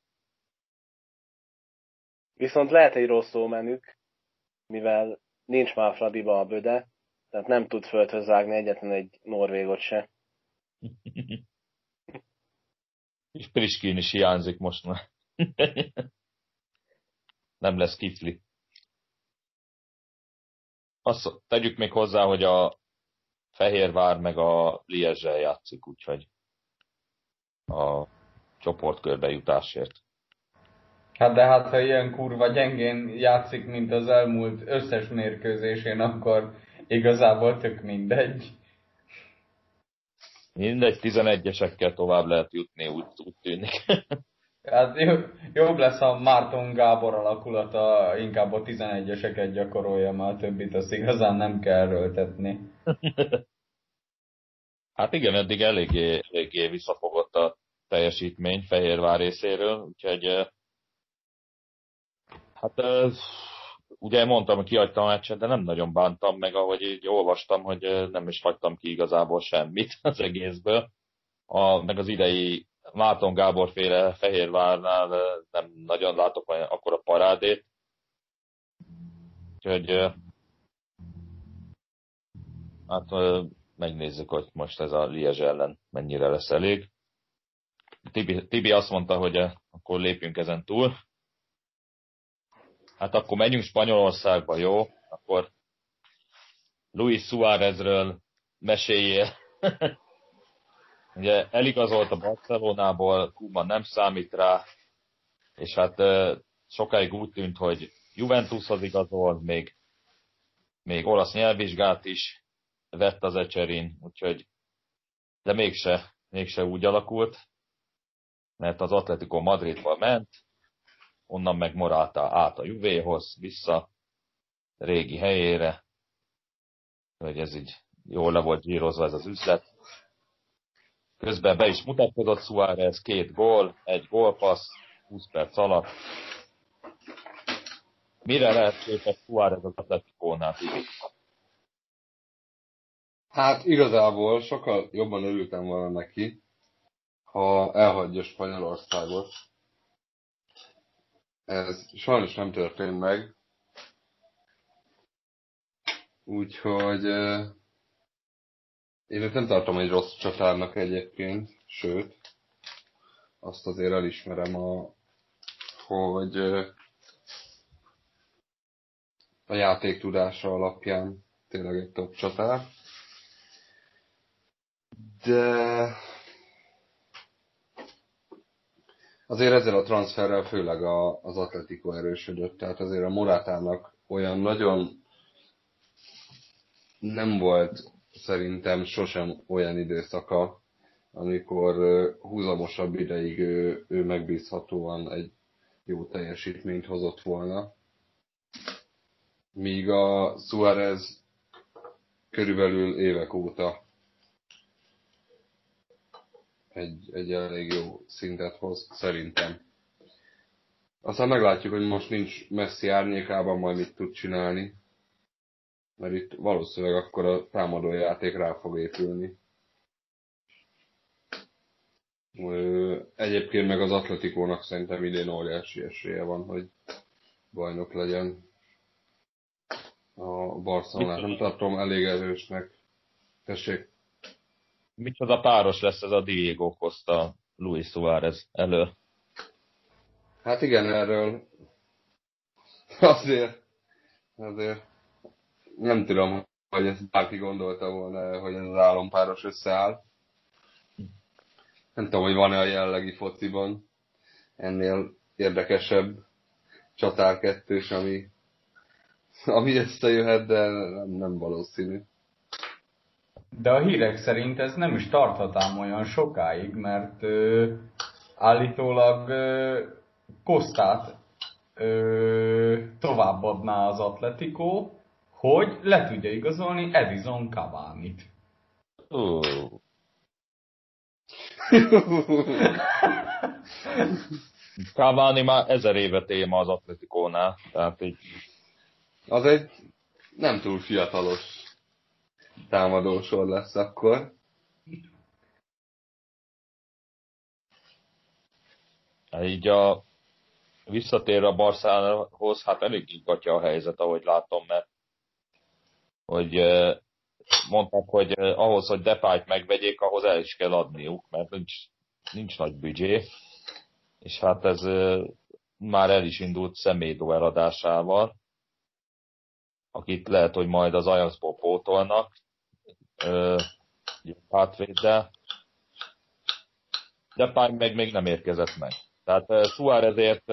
Speaker 4: Viszont lehet egy rossz menük, mivel nincs már Fradiba a böde, tehát nem tud földhöz vágni egyetlen egy norvégot se.
Speaker 1: És Priskin is hiányzik most már. nem lesz kifli. Azt tegyük még hozzá, hogy a Fehérvár meg a Liezsel játszik, úgyhogy a csoportkörbe jutásért.
Speaker 2: Hát de hát, ha ilyen kurva gyengén játszik, mint az elmúlt összes mérkőzésén, akkor igazából tök mindegy.
Speaker 1: Mindegy, 11-esekkel tovább lehet jutni, úgy, úgy tűnik.
Speaker 2: Hát jobb lesz, ha Márton Gábor alakulata inkább a 11-eseket gyakorolja, már többit azt igazán nem kell erőltetni.
Speaker 1: hát igen, eddig eléggé, eléggé visszafogott a teljesítmény Fehérvár részéről, úgyhogy hát ugye mondtam, hogy kihagytam a meccset, de nem nagyon bántam meg, ahogy így olvastam, hogy nem is hagytam ki igazából semmit az egészből. A, meg az idei Márton Gábor féle Fehérvárnál nem nagyon látok akkor a parádét. Úgyhogy hát megnézzük, hogy most ez a Liezs ellen mennyire lesz elég. Tibi, Tibi azt mondta, hogy akkor lépjünk ezen túl. Hát akkor menjünk Spanyolországba, jó? Akkor Luis Suárezről meséljél. Ugye eligazolt a Barcelonából, Kuma nem számít rá, és hát sokáig úgy tűnt, hogy Juventushoz igazol, még, még olasz nyelvvizsgát is vett az Ecserin, úgyhogy de mégse, mégse úgy alakult, mert az Atletico Madridba ment, onnan meg Morata át a Juvéhoz, vissza régi helyére, hogy ez így jól le volt gyírozva ez az üzlet. Közben be is mutatkozott Suárez, két gól, egy gólpassz, 20 perc alatt. Mire lehet képes Suárez az Atletikónál?
Speaker 3: Hát igazából sokkal jobban örültem volna neki, ha elhagyja Spanyolországot. Ez sajnos nem történt meg. Úgyhogy én őt nem tartom egy rossz csatárnak egyébként, sőt, azt azért elismerem, a, hogy a játék tudása alapján tényleg egy top csatár. De azért ezzel a transferrel főleg a, az Atletico erősödött, tehát azért a Morátának olyan nagyon nem volt szerintem sosem olyan időszaka, amikor húzamosabb ideig ő, ő megbízhatóan egy jó teljesítményt hozott volna. Míg a Suarez körülbelül évek óta egy, egy elég jó szintet hoz, szerintem. Aztán meglátjuk, hogy most nincs Messi árnyékában, majd mit tud csinálni mert itt valószínűleg akkor a támadó játék rá fog épülni. Egyébként meg az Atletikónak szerintem idén óriási esélye van, hogy bajnok legyen. A Barcelona nem tartom elég erősnek. Tessék.
Speaker 1: Micsoda páros lesz ez a Diego Costa Luis Suárez elő?
Speaker 3: Hát igen, erről azért, azért nem tudom, hogy ezt bárki gondolta volna, hogy ez az álompáros összeáll. Nem tudom, hogy van-e a jellegi fociban ennél érdekesebb csatárkettős, ami, ami összejöhet, de nem, nem valószínű.
Speaker 2: De a hírek szerint ez nem is tarthat ám olyan sokáig, mert ö, állítólag ö, Kosztát ö, továbbadná az Atletico, hogy le tudja igazolni Edison Cavani-t.
Speaker 1: Uh. Cavani már ezer éve téma az Atletikónál, tehát így
Speaker 3: Az egy nem túl fiatalos támadósor lesz akkor.
Speaker 1: így a visszatér a Barszához, hát elég ingatja a helyzet, ahogy látom, mert hogy mondták, hogy ahhoz, hogy Depayt megvegyék, ahhoz el is kell adniuk, mert nincs, nincs nagy büdzsé, és hát ez már el is indult szemédó eladásával, akit lehet, hogy majd az Ajaxból pótolnak, hátvéddel. Depay meg még nem érkezett meg. Tehát Suárezért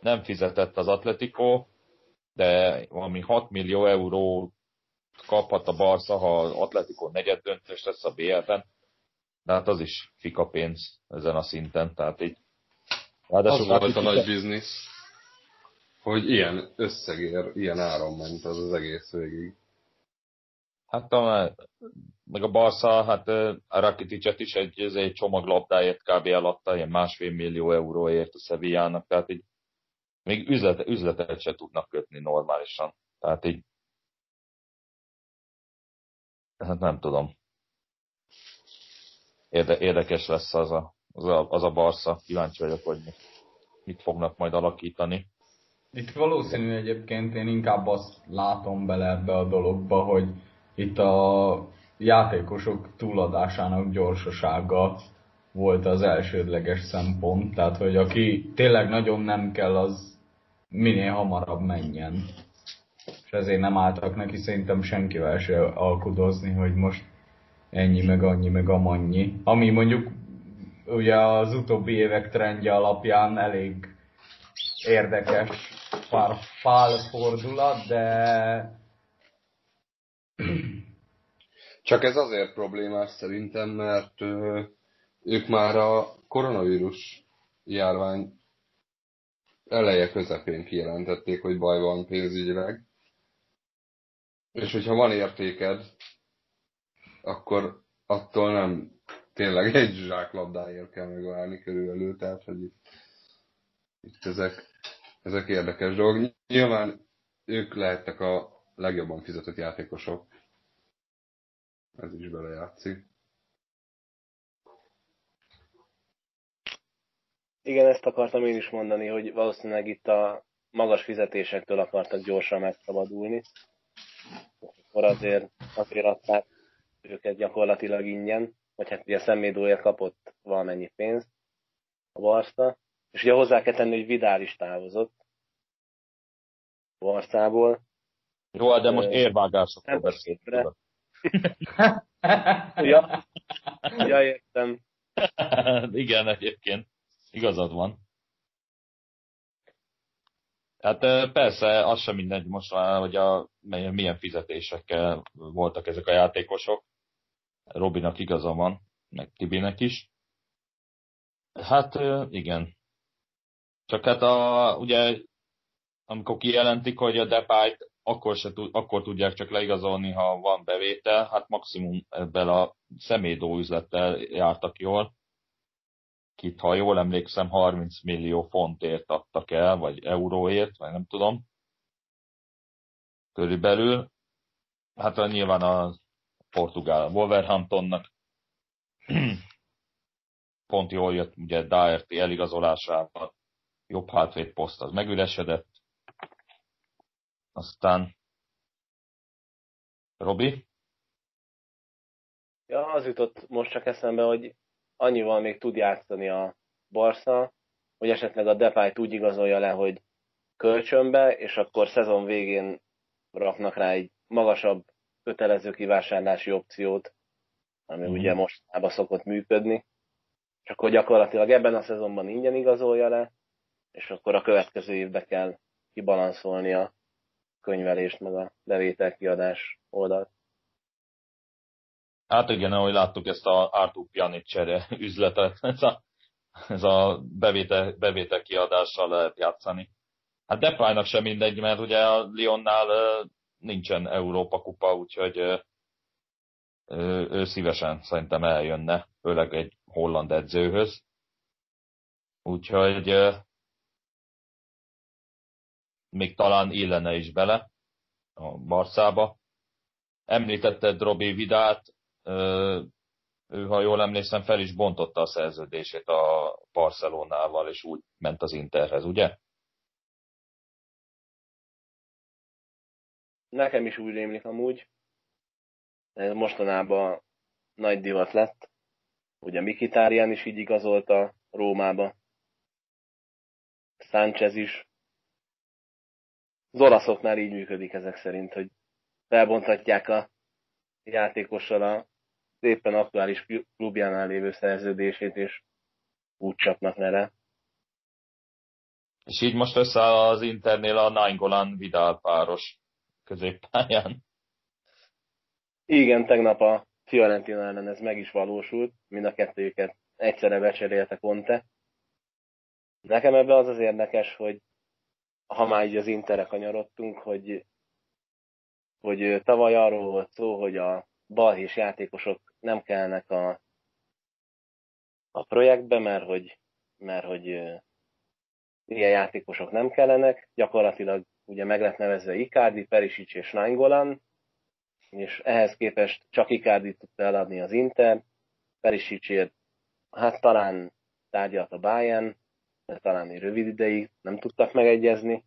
Speaker 1: nem fizetett az Atletico, de valami 6 millió euró kaphat a Barca, ha az Atletico negyed döntős lesz a BL-ben. De hát az is fika pénz ezen a szinten, tehát így.
Speaker 3: Az volt a nagy biznisz, hogy ilyen összegér, ilyen áron ment az az egész végig.
Speaker 1: Hát a, meg a Barca, hát a Rakiticet is egy, egy csomaglabdáért kb. eladta, ilyen másfél millió euróért a Sevillának, tehát így még üzlet, üzletet se tudnak kötni normálisan. Tehát így hát nem tudom. Érde, érdekes lesz az a, az a, az a Barca. Kíváncsi vagyok, hogy mit fognak majd alakítani.
Speaker 2: Itt valószínű egyébként én inkább azt látom bele ebbe a dologba, hogy itt a játékosok túladásának gyorsasága volt az elsődleges szempont, tehát hogy aki tényleg nagyon nem kell, az minél hamarabb menjen. És ezért nem álltak neki szerintem senkivel se alkudozni, hogy most ennyi, meg annyi, meg amannyi. Ami mondjuk ugye az utóbbi évek trendje alapján elég érdekes pár fordulat, de
Speaker 3: csak ez azért problémás szerintem, mert ők már a koronavírus járvány eleje közepén kijelentették, hogy baj van pénzügyileg. És hogyha van értéked, akkor attól nem tényleg egy zsáklabdáért kell megválni körülbelül, tehát hogy itt, itt ezek, ezek érdekes dolgok. Nyilván ők lehettek a legjobban fizetett játékosok, ez is belejátszik.
Speaker 4: Igen, ezt akartam én is mondani, hogy valószínűleg itt a magas fizetésektől akartak gyorsan megszabadulni. Akkor azért, azért adták őket gyakorlatilag ingyen, vagy hát ugye szemédóért kapott valamennyi pénzt a Barca. És ugye hozzá kell tenni, hogy Vidál is távozott Barcából.
Speaker 1: Jó, de most érvágásokról beszélünk
Speaker 4: ja. ja, értem.
Speaker 1: Igen, egyébként. Igazad van. Hát persze, az sem mindegy most már, hogy a, milyen fizetésekkel voltak ezek a játékosok. Robinak igaza van, meg Tibinek is. Hát igen. Csak hát a, ugye, amikor kijelentik, hogy a Depayt akkor, se akkor tudják csak leigazolni, ha van bevétel, hát maximum ebben a szemédó üzlettel jártak jól. Kit, ha jól emlékszem, 30 millió fontért adtak el, vagy euróért, vagy nem tudom. Körülbelül. Hát nyilván a portugál Wolverhamptonnak pont jól jött, ugye Daerti eligazolásával jobb hátvéd poszt az megüresedett, aztán Robi?
Speaker 4: Ja, az jutott most csak eszembe, hogy annyival még tud játszani a Barca, hogy esetleg a Depay úgy igazolja le, hogy kölcsönbe, és akkor szezon végén raknak rá egy magasabb kötelező kivásárlási opciót, ami mm. ugye mostában szokott működni. És akkor gyakorlatilag ebben a szezonban ingyen igazolja le, és akkor a következő évbe kell kibalanszolni a könyvelést, meg a bevételkiadás oldalt.
Speaker 1: Hát igen, ahogy láttuk ezt a Artur Pjanic csere üzletet, ez a, ez a bevétel, bevétel kiadással lehet játszani. Hát Depaynak sem mindegy, mert ugye a Lyonnál nincsen Európa kupa, úgyhogy ő, ő szívesen szerintem eljönne, főleg egy holland edzőhöz. Úgyhogy még talán illene is bele a Barszába. Említetted Robi Vidát, ő, ha jól emlékszem, fel is bontotta a szerződését a Barcelonával, és úgy ment az Interhez, ugye?
Speaker 4: Nekem is úgy rémlik amúgy. Ez mostanában nagy divat lett. Ugye Mikitárián is így igazolta Rómába. Sánchez is. Az olaszoknál így működik ezek szerint, hogy felbontatják a játékossal a éppen aktuális klubjánál lévő szerződését, és úgy csapnak vele.
Speaker 1: És így most összeáll az Internél a Nainggolan Vidal páros középpályán.
Speaker 4: Igen, tegnap a Fiorentina ellen ez meg is valósult, mind a kettőjüket egyszerre becserélte Conte. Nekem ebbe az az érdekes, hogy ha már így az Interre kanyarodtunk, hogy, hogy tavaly arról volt szó, hogy a balhés játékosok nem kellnek a, a projektbe, mert hogy, mert hogy ilyen játékosok nem kellenek. Gyakorlatilag ugye meg lett nevezve Icardi, Perisic és Nainggolan, és ehhez képest csak Icardi tudta eladni az Inter, Perisicért hát talán tárgyalt a Bayern, de talán egy rövid ideig nem tudtak megegyezni.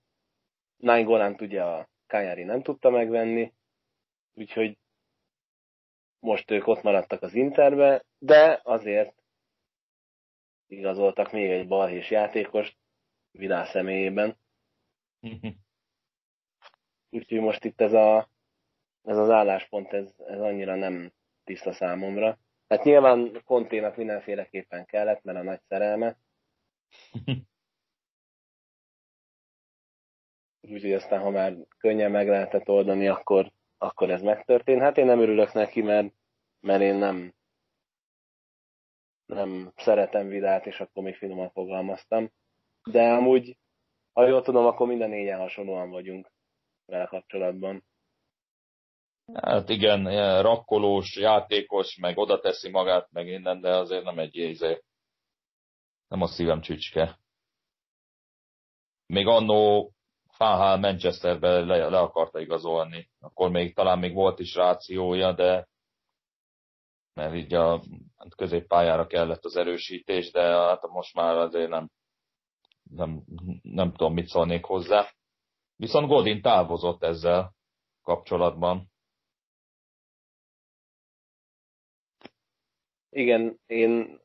Speaker 4: Nainggolan ugye a Kányári nem tudta megvenni, úgyhogy most ők ott maradtak az Interbe, de azért igazoltak még egy balhés játékost Vidal személyében. Úgyhogy most itt ez, a, ez az álláspont, ez, ez annyira nem tiszta számomra. Hát nyilván Konténak mindenféleképpen kellett, mert a nagy szerelme. Úgyhogy aztán, ha már könnyen meg lehetett oldani, akkor akkor ez megtörtént. Hát én nem örülök neki, mert, mert én nem, nem szeretem vidát, és akkor még finoman fogalmaztam. De amúgy, ha jól tudom, akkor minden négyen hasonlóan vagyunk vele kapcsolatban.
Speaker 1: Hát igen, rakkolós, játékos, meg oda teszi magát, meg innen, de azért nem egy ézé. Nem a szívem csücske. Még annó HH Manchesterbe le, le akarta igazolni. Akkor még talán még volt is rációja, de mert így a középpályára kellett az erősítés, de hát most már azért nem, nem, nem tudom, mit szólnék hozzá. Viszont Godin távozott ezzel kapcsolatban.
Speaker 4: Igen, én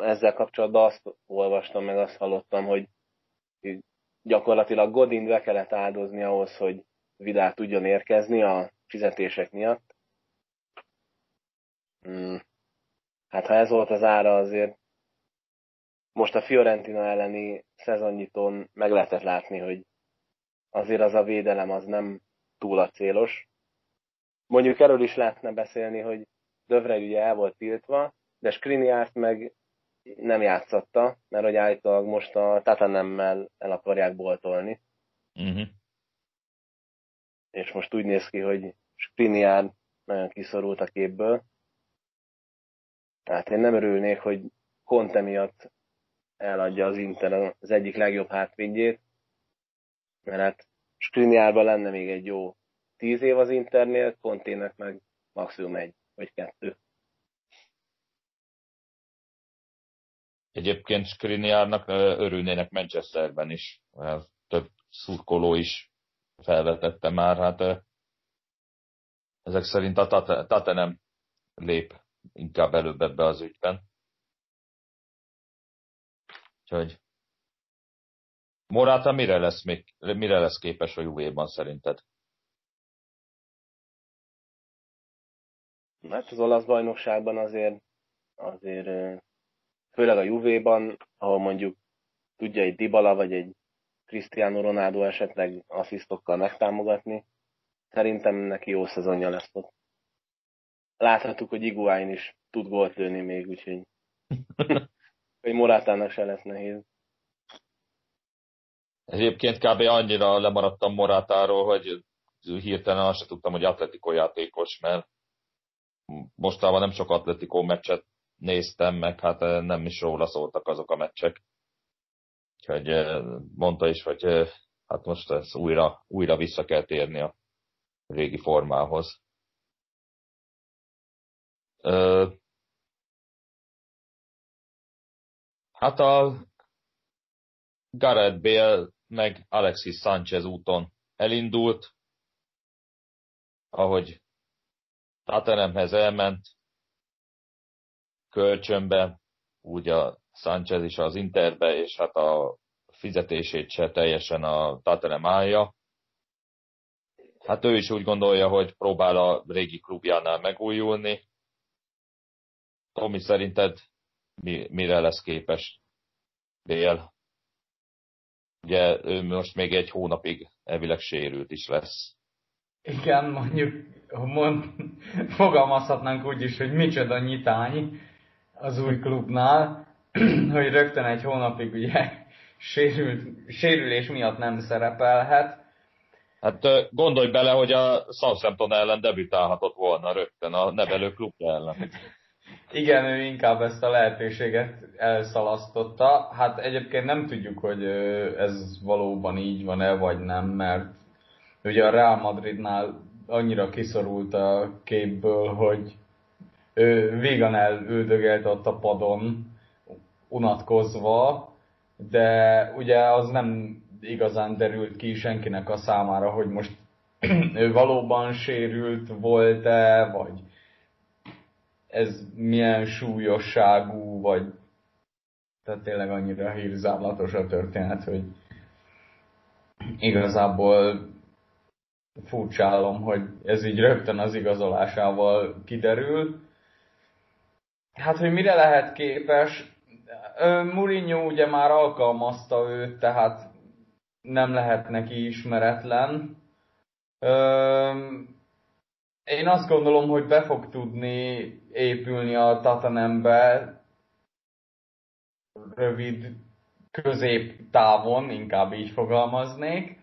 Speaker 4: ezzel kapcsolatban azt olvastam, meg azt hallottam, hogy gyakorlatilag Godin be kellett áldozni ahhoz, hogy Vidal tudjon érkezni a fizetések miatt. Hmm. Hát ha ez volt az ára, azért most a Fiorentina elleni szezonnyitón meg lehetett látni, hogy azért az a védelem az nem túl a célos. Mondjuk erről is lehetne beszélni, hogy Dövre ugye el volt tiltva, de Skriniárt meg nem játszotta, mert hogy állítólag most a Tatanemmel el akarják boltolni. Uh-huh. És most úgy néz ki, hogy Skriniar nagyon kiszorult a képből. Tehát én nem örülnék, hogy Conte miatt eladja az Inter az egyik legjobb hátvédjét, mert hát Skriniárban lenne még egy jó tíz év az Internél, Contének meg maximum egy vagy kettő.
Speaker 1: Egyébként Skriniárnak örülnének Manchesterben is, mert több szurkoló is felvetette már, hát ezek szerint a Tate nem lép inkább előbb ebbe az ügyben. Úgyhogy Morata mire lesz, még, mire lesz képes a Juvéban szerinted?
Speaker 4: Hát az olasz bajnokságban azért, azért főleg a Juvéban, ahol mondjuk tudja egy Dybala vagy egy Cristiano Ronaldo esetleg asszisztokkal megtámogatni, szerintem neki jó szezonja lesz ott. Láthattuk, hogy Iguain is tud gólt lőni még, úgyhogy hogy Morátának se lesz nehéz.
Speaker 1: Egyébként kb. annyira lemaradtam Morátáról, hogy hirtelen azt sem tudtam, hogy atletikó játékos, mert mostában nem sok Atletico meccset néztem, meg hát nem is róla szóltak azok a meccsek. Úgyhogy mondta is, hogy hát most ez újra, újra vissza kell térni a régi formához. Hát a Gareth Bale meg Alexis Sanchez úton elindult, ahogy Tatanemhez elment, kölcsönbe, úgy a Sanchez is az Interbe, és hát a fizetését se teljesen a Tatanem állja. Hát ő is úgy gondolja, hogy próbál a régi klubjánál megújulni. Tomi, szerinted mi, mire lesz képes Bél? Ugye ő most még egy hónapig elvileg sérült is lesz.
Speaker 2: Igen, mondjuk mond, fogalmazhatnánk úgy is, hogy micsoda nyitány az új klubnál, hogy rögtön egy hónapig ugye sérült, sérülés miatt nem szerepelhet.
Speaker 1: Hát gondolj bele, hogy a Southampton ellen debütálhatott volna rögtön a nevelő klub ellen.
Speaker 2: Igen, ő inkább ezt a lehetőséget elszalasztotta. Hát egyébként nem tudjuk, hogy ez valóban így van-e, vagy nem, mert ugye a Real Madridnál annyira kiszorult a képből, hogy ő végan elüldögélt ott a padon, unatkozva, de ugye az nem igazán derült ki senkinek a számára, hogy most ő valóban sérült volt-e, vagy ez milyen súlyosságú, vagy tehát tényleg annyira hírzámlatos a történet, hogy igazából furcsálom, hogy ez így rögtön az igazolásával kiderül. Hát, hogy mire lehet képes, Mourinho ugye már alkalmazta őt, tehát nem lehet neki ismeretlen. Én azt gondolom, hogy be fog tudni épülni a Tatanembe rövid középtávon, inkább így fogalmaznék.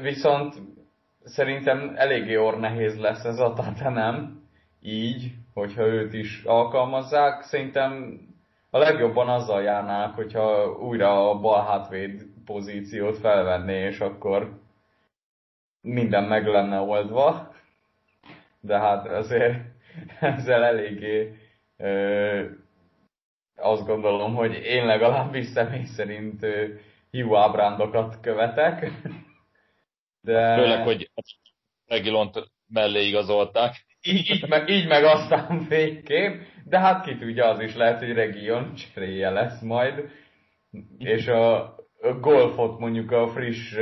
Speaker 2: Viszont szerintem eléggé orr nehéz lesz ez a Tatanem, így, hogyha őt is alkalmazzák. Szerintem a legjobban azzal járnák, hogyha újra a bal hátvéd pozíciót felvenné, és akkor minden meg lenne oldva. De hát azért ezzel eléggé ö, azt gondolom, hogy én legalábbis személy szerint ö, hiú ábrándokat követek.
Speaker 1: De... Főleg, hogy Regilont mellé igazolták.
Speaker 2: Így, így, meg, így meg aztán végképp, de hát ki tudja, az is lehet, hogy Region cseréje lesz majd, és a, golfot mondjuk a friss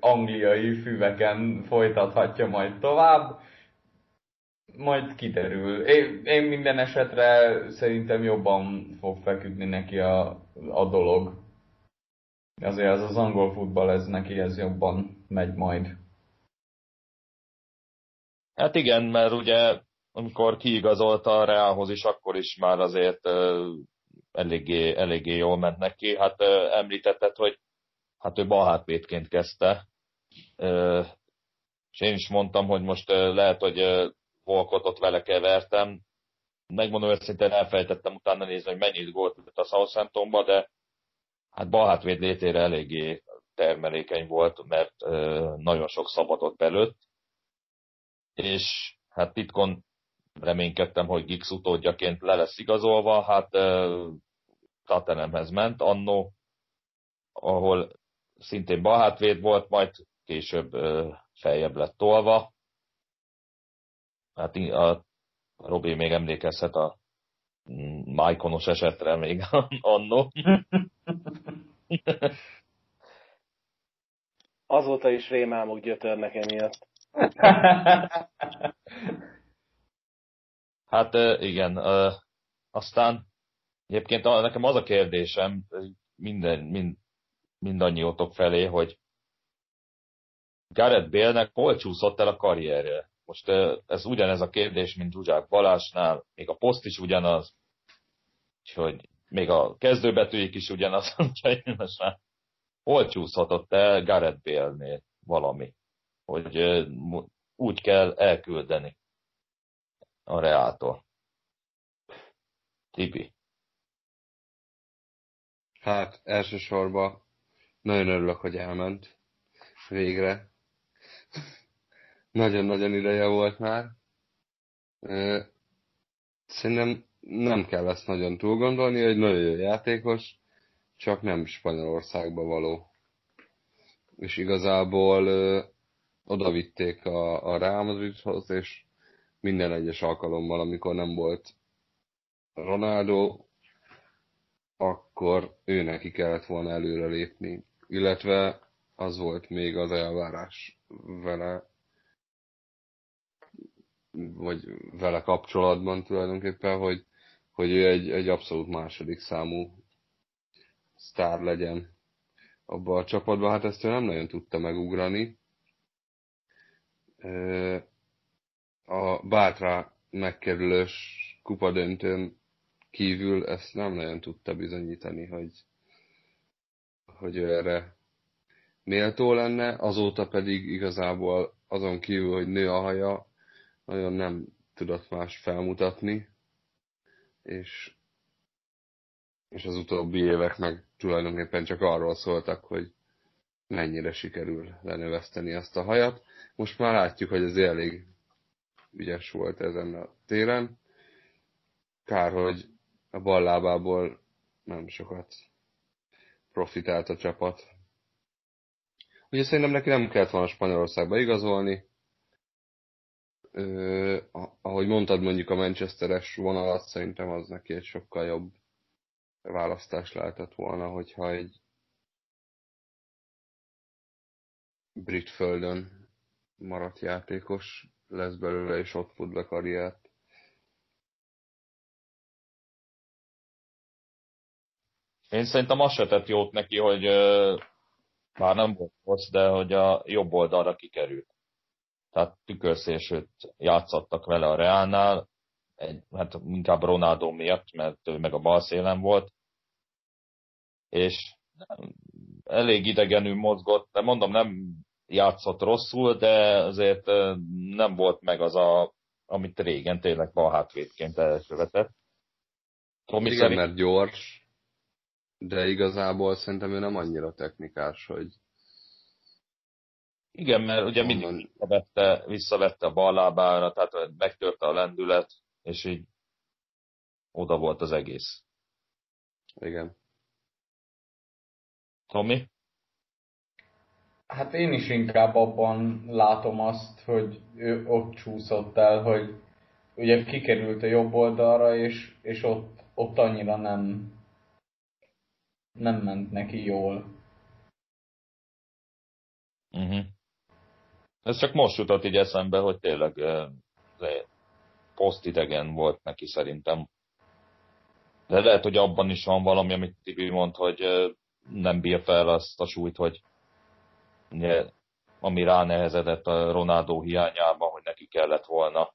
Speaker 2: angliai füveken folytathatja majd tovább, majd kiderül. Én, én minden esetre szerintem jobban fog feküdni neki a, a dolog. Azért az az angol futball, ez neki ez jobban megy majd.
Speaker 1: Hát igen, mert ugye amikor kiigazolta a Realhoz is, akkor is már azért eléggé, eléggé jól ment neki. Hát említetted, hogy hát ő balhátvédként kezdte, és én is mondtam, hogy most lehet, hogy Volkotot vele kevertem. Megmondom őszintén, elfelejtettem utána nézni, hogy mennyit gólt a Southamptonba, de hát balhátvéd létére eléggé termelékeny volt, mert nagyon sok szabadot belőtt és hát titkon reménykedtem, hogy Gix utódjaként le lesz igazolva, hát Tatanemhez ment annó, ahol szintén balhátvéd volt, majd később feljebb lett tolva. Hát a Robi még emlékezhet a Májkonos esetre még annó.
Speaker 4: Azóta is rémálmok gyötörnek emiatt.
Speaker 1: hát igen, aztán egyébként nekem az a kérdésem minden, mind, mindannyiótok felé, hogy Gareth Bale-nek hol csúszott el a karrierje? Most ez ugyanez a kérdés, mint Zsuzsák Balásnál, még a poszt is ugyanaz, úgyhogy még a kezdőbetűjük is ugyanaz, úgyhogy most már hol csúszhatott el Gareth Bale-nél valami? hogy úgy kell elküldeni a Reától. Tipi.
Speaker 3: Hát elsősorban nagyon örülök, hogy elment. Végre. Nagyon-nagyon ideje volt már. Szerintem nem kell ezt nagyon túl gondolni, hogy nagyon jó játékos, csak nem Spanyolországba való. És igazából ö, oda vitték a, a Real Madridhoz, és minden egyes alkalommal, amikor nem volt Ronaldo, akkor ő neki kellett volna előre lépni. Illetve az volt még az elvárás vele, vagy vele kapcsolatban tulajdonképpen, hogy, hogy ő egy, egy abszolút második számú sztár legyen abba a csapatban. Hát ezt ő nem nagyon tudta megugrani. A Bátra megkerülős kupadöntőn kívül ezt nem nagyon tudta bizonyítani, hogy, hogy ő erre méltó lenne, azóta pedig igazából azon kívül, hogy nő a haja, nagyon nem tudott más felmutatni, és, és az utóbbi évek meg tulajdonképpen csak arról szóltak, hogy mennyire sikerül lenöveszteni azt a hajat. Most már látjuk, hogy ez elég ügyes volt ezen a téren. Kár, hogy a bal lábából nem sokat profitált a csapat. Ugye szerintem neki nem kellett volna Spanyolországba igazolni. Ö, ahogy mondtad, mondjuk a Manchesteres vonalat szerintem az neki egy sokkal jobb választás lehetett volna, hogyha egy brit földön maradt játékos lesz belőle, és ott fut be karriert.
Speaker 1: Én szerintem azt se tett jót neki, hogy már nem volt rossz, de hogy a jobb oldalra kikerült. Tehát tükörszélsőt játszottak vele a Reálnál, egy, hát inkább Ronaldo miatt, mert ő meg a bal szélen volt, és elég idegenül mozgott, de mondom, nem játszott rosszul, de azért nem volt meg az a, amit régen tényleg bal hátvédként elkövetett.
Speaker 3: Tomi Igen, szerint... mert gyors, de igazából szerintem ő nem annyira technikás, hogy...
Speaker 1: Igen, mert ugye mindig visszavette, visszavette a bal lábára, tehát megtörte a lendület, és így oda volt az egész.
Speaker 3: Igen.
Speaker 1: Tomi?
Speaker 2: Hát én is inkább abban látom azt, hogy ő ott csúszott el, hogy ugye kikerült a jobb oldalra, és, és ott, ott annyira nem, nem ment neki jól.
Speaker 1: Uh-huh. Ez csak most jutott így eszembe, hogy tényleg posztidegen volt neki szerintem. De lehet, hogy abban is van valami, amit Tibi mond, hogy nem bír fel azt a súlyt, hogy ami ránehezedett a Ronaldo hiányában, hogy neki kellett volna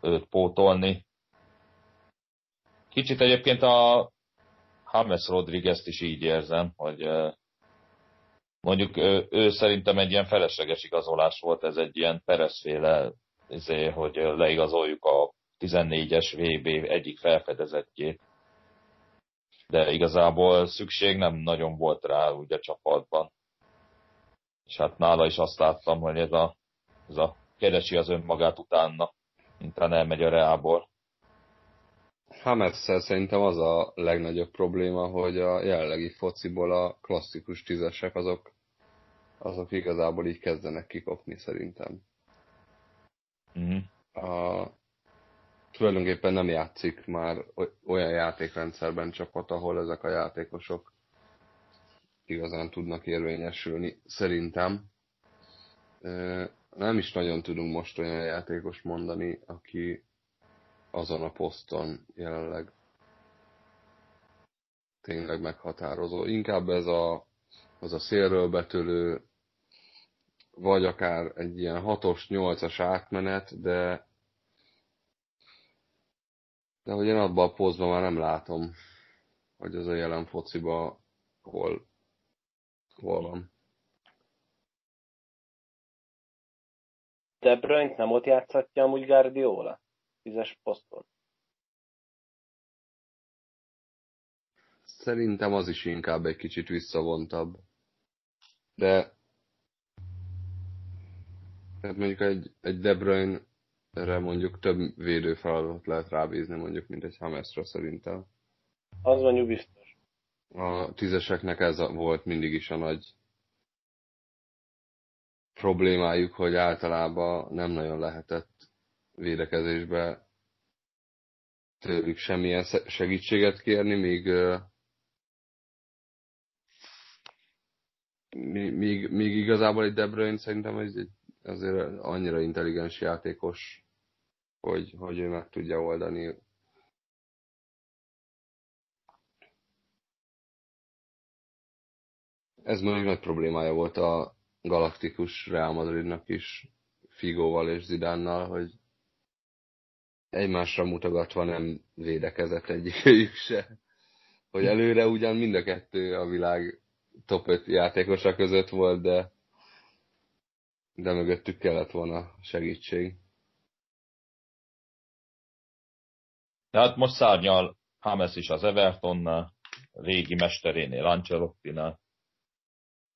Speaker 1: őt pótolni. Kicsit egyébként a James Rodriguez-t is így érzem, hogy mondjuk ő, ő szerintem egy ilyen felesleges igazolás volt, ez egy ilyen pereszféle, ezért, hogy leigazoljuk a 14-es VB egyik felfedezettjét. De igazából szükség nem nagyon volt rá ugye a csapatban. És hát nála is azt láttam, hogy ez a, ez a keresi az önmagát utána, mint elmegy a Reából.
Speaker 3: Hametszel szerintem az a legnagyobb probléma, hogy a jelenlegi fociból a klasszikus tízesek azok, azok igazából így kezdenek kikopni szerintem.
Speaker 1: Uh-huh.
Speaker 3: A, tulajdonképpen nem játszik már olyan játékrendszerben csapat, ahol ezek a játékosok igazán tudnak érvényesülni, szerintem. Nem is nagyon tudunk most olyan játékos mondani, aki azon a poszton jelenleg tényleg meghatározó. Inkább ez a, az a szélről betölő, vagy akár egy ilyen 6-os, 8-as átmenet, de de hogy én abban a pozban már nem látom, hogy az a jelen fociba hol, hol van.
Speaker 4: De Bruyne nem ott játszhatja amúgy Guardiola? Tízes poszton.
Speaker 3: Szerintem az is inkább egy kicsit visszavontabb. De tehát mondjuk egy, egy De Bruyne-re mondjuk több védőfeladatot lehet rábízni mondjuk, mint egy Hamesra szerintem.
Speaker 4: Az mondjuk biztos.
Speaker 3: A tízeseknek ez volt mindig is a nagy problémájuk, hogy általában nem nagyon lehetett védekezésbe tőlük semmilyen segítséget kérni, míg míg, míg igazából egy De Bruyne szerintem ez egy azért annyira intelligens játékos, hogy, hogy ő meg tudja oldani. Ez mondjuk nagy problémája volt a galaktikus Real Madridnak is, Figóval és Zidánnal, hogy egymásra mutogatva nem védekezett egyikőjük se. Hogy előre ugyan mind a kettő a világ top 5 játékosa között volt, de de mögöttük kellett volna segítség.
Speaker 1: Tehát most szárnyal Hames is az Evertonnál, régi mesterénél, Ancelottinál.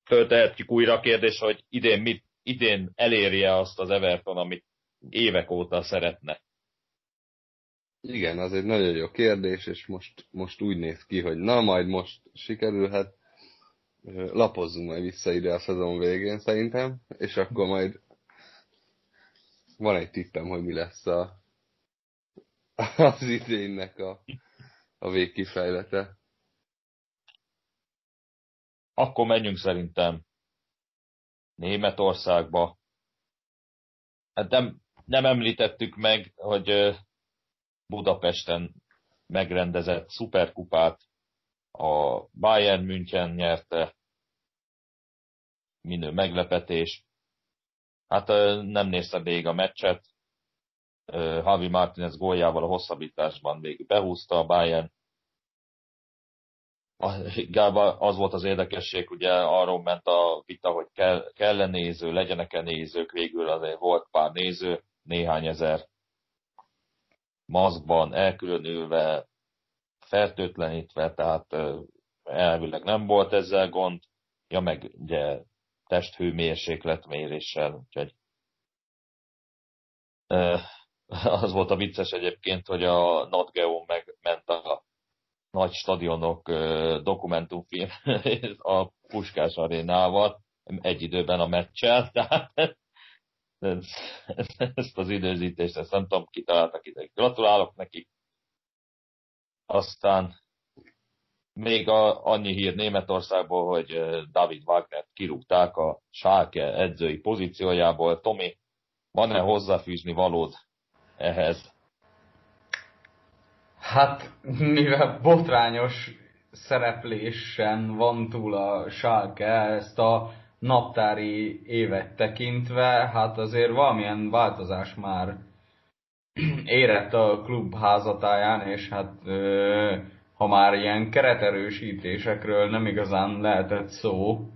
Speaker 1: Föltehetjük újra a kérdés, hogy idén, mit, idén elérje azt az Everton, amit évek óta szeretne.
Speaker 3: Igen, az egy nagyon jó kérdés, és most, most úgy néz ki, hogy na majd most sikerülhet lapozzunk majd vissza ide a szezon végén szerintem, és akkor majd van egy tippem, hogy mi lesz a, az idénnek a, a végkifejlete.
Speaker 1: Akkor menjünk szerintem Németországba. Hát nem, nem említettük meg, hogy Budapesten megrendezett szuperkupát a Bayern München nyerte, minő meglepetés. Hát nem néztem végig a meccset. Javi Martinez góljával a hosszabbításban még behúzta a Bayern. Az volt az érdekesség, ugye arról ment a vita, hogy kell, kell-e néző, legyenek-e nézők, végül azért volt pár néző, néhány ezer maszkban, elkülönülve, fertőtlenítve, tehát elvileg nem volt ezzel gond. Ja, meg ugye testhőmérsékletméréssel, úgyhogy az volt a vicces egyébként, hogy a NatGeo megment a nagy stadionok dokumentumfilm a Puskás arénával egy időben a meccsel, tehát ezt az időzítést, ezt nem tudom, kitaláltak ide. Gratulálok nekik. Aztán még a, annyi hír Németországból, hogy David Wagner kirúgták a Schalke edzői pozíciójából. Tomi, van-e hozzáfűzni valód ehhez?
Speaker 2: Hát, mivel botrányos szereplésen van túl a Schalke, ezt a naptári évet tekintve, hát azért valamilyen változás már érett a klub házatáján, és hát ha már ilyen kereterősítésekről nem igazán lehetett szó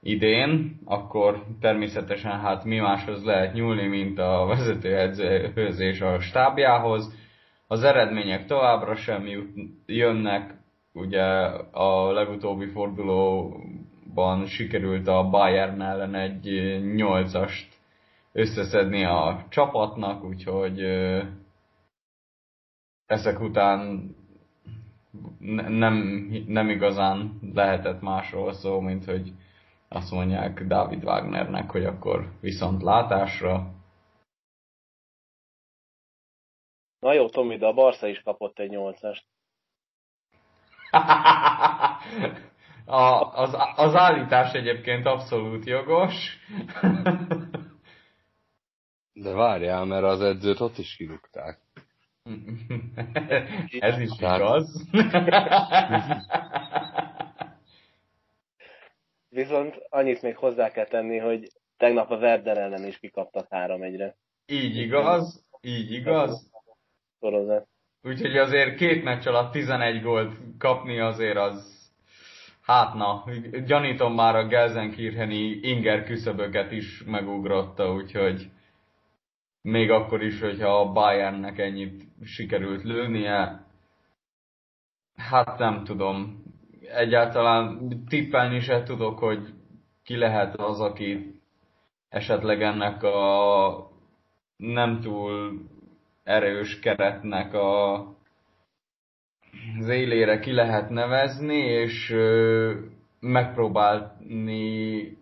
Speaker 2: idén, akkor természetesen hát mi máshoz lehet nyúlni, mint a vezetőedzőhöz és a stábjához. Az eredmények továbbra sem jönnek, ugye a legutóbbi fordulóban sikerült a Bayern ellen egy 8-ast összeszedni a csapatnak, úgyhogy ezek után nem, nem igazán lehetett másról szó, mint hogy azt mondják David Wagnernek, hogy akkor viszont látásra.
Speaker 4: Na jó, Tomi, de a Barca is kapott egy nyolcast.
Speaker 2: a, az, az állítás egyébként abszolút jogos.
Speaker 3: De várjál, mert az edzőt ott is kirúgták.
Speaker 2: Ez is igaz.
Speaker 4: Viszont annyit még hozzá kell tenni, hogy tegnap a Werder ellen is kikaptak 3-1-re.
Speaker 2: Így igaz, így igaz.
Speaker 4: Sorozat.
Speaker 2: Úgyhogy azért két meccs alatt 11 gólt kapni azért az Hát na, gyanítom már a Gelsenkircheni inger küszöböket is megugrotta, úgyhogy még akkor is, hogyha a Bayernnek ennyit sikerült lőnie. Hát nem tudom. Egyáltalán tippelni se tudok, hogy ki lehet az, aki esetleg ennek a nem túl erős keretnek a az élére ki lehet nevezni, és megpróbálni,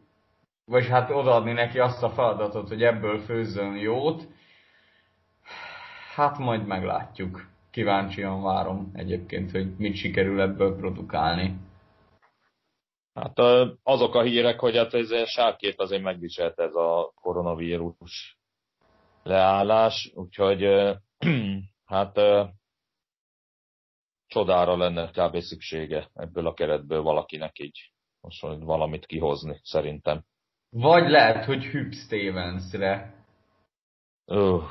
Speaker 2: vagy hát odaadni neki azt a feladatot, hogy ebből főzzön jót. Hát majd meglátjuk. Kíváncsian várom egyébként, hogy mit sikerül ebből produkálni.
Speaker 1: Hát azok a hírek, hogy hát ez sárkép azért megviselt ez a koronavírus leállás, úgyhogy hát csodára lenne kb. szüksége ebből a keretből valakinek így most valamit kihozni, szerintem.
Speaker 2: Vagy lehet, hogy Hüb Stevensre.
Speaker 1: Uh,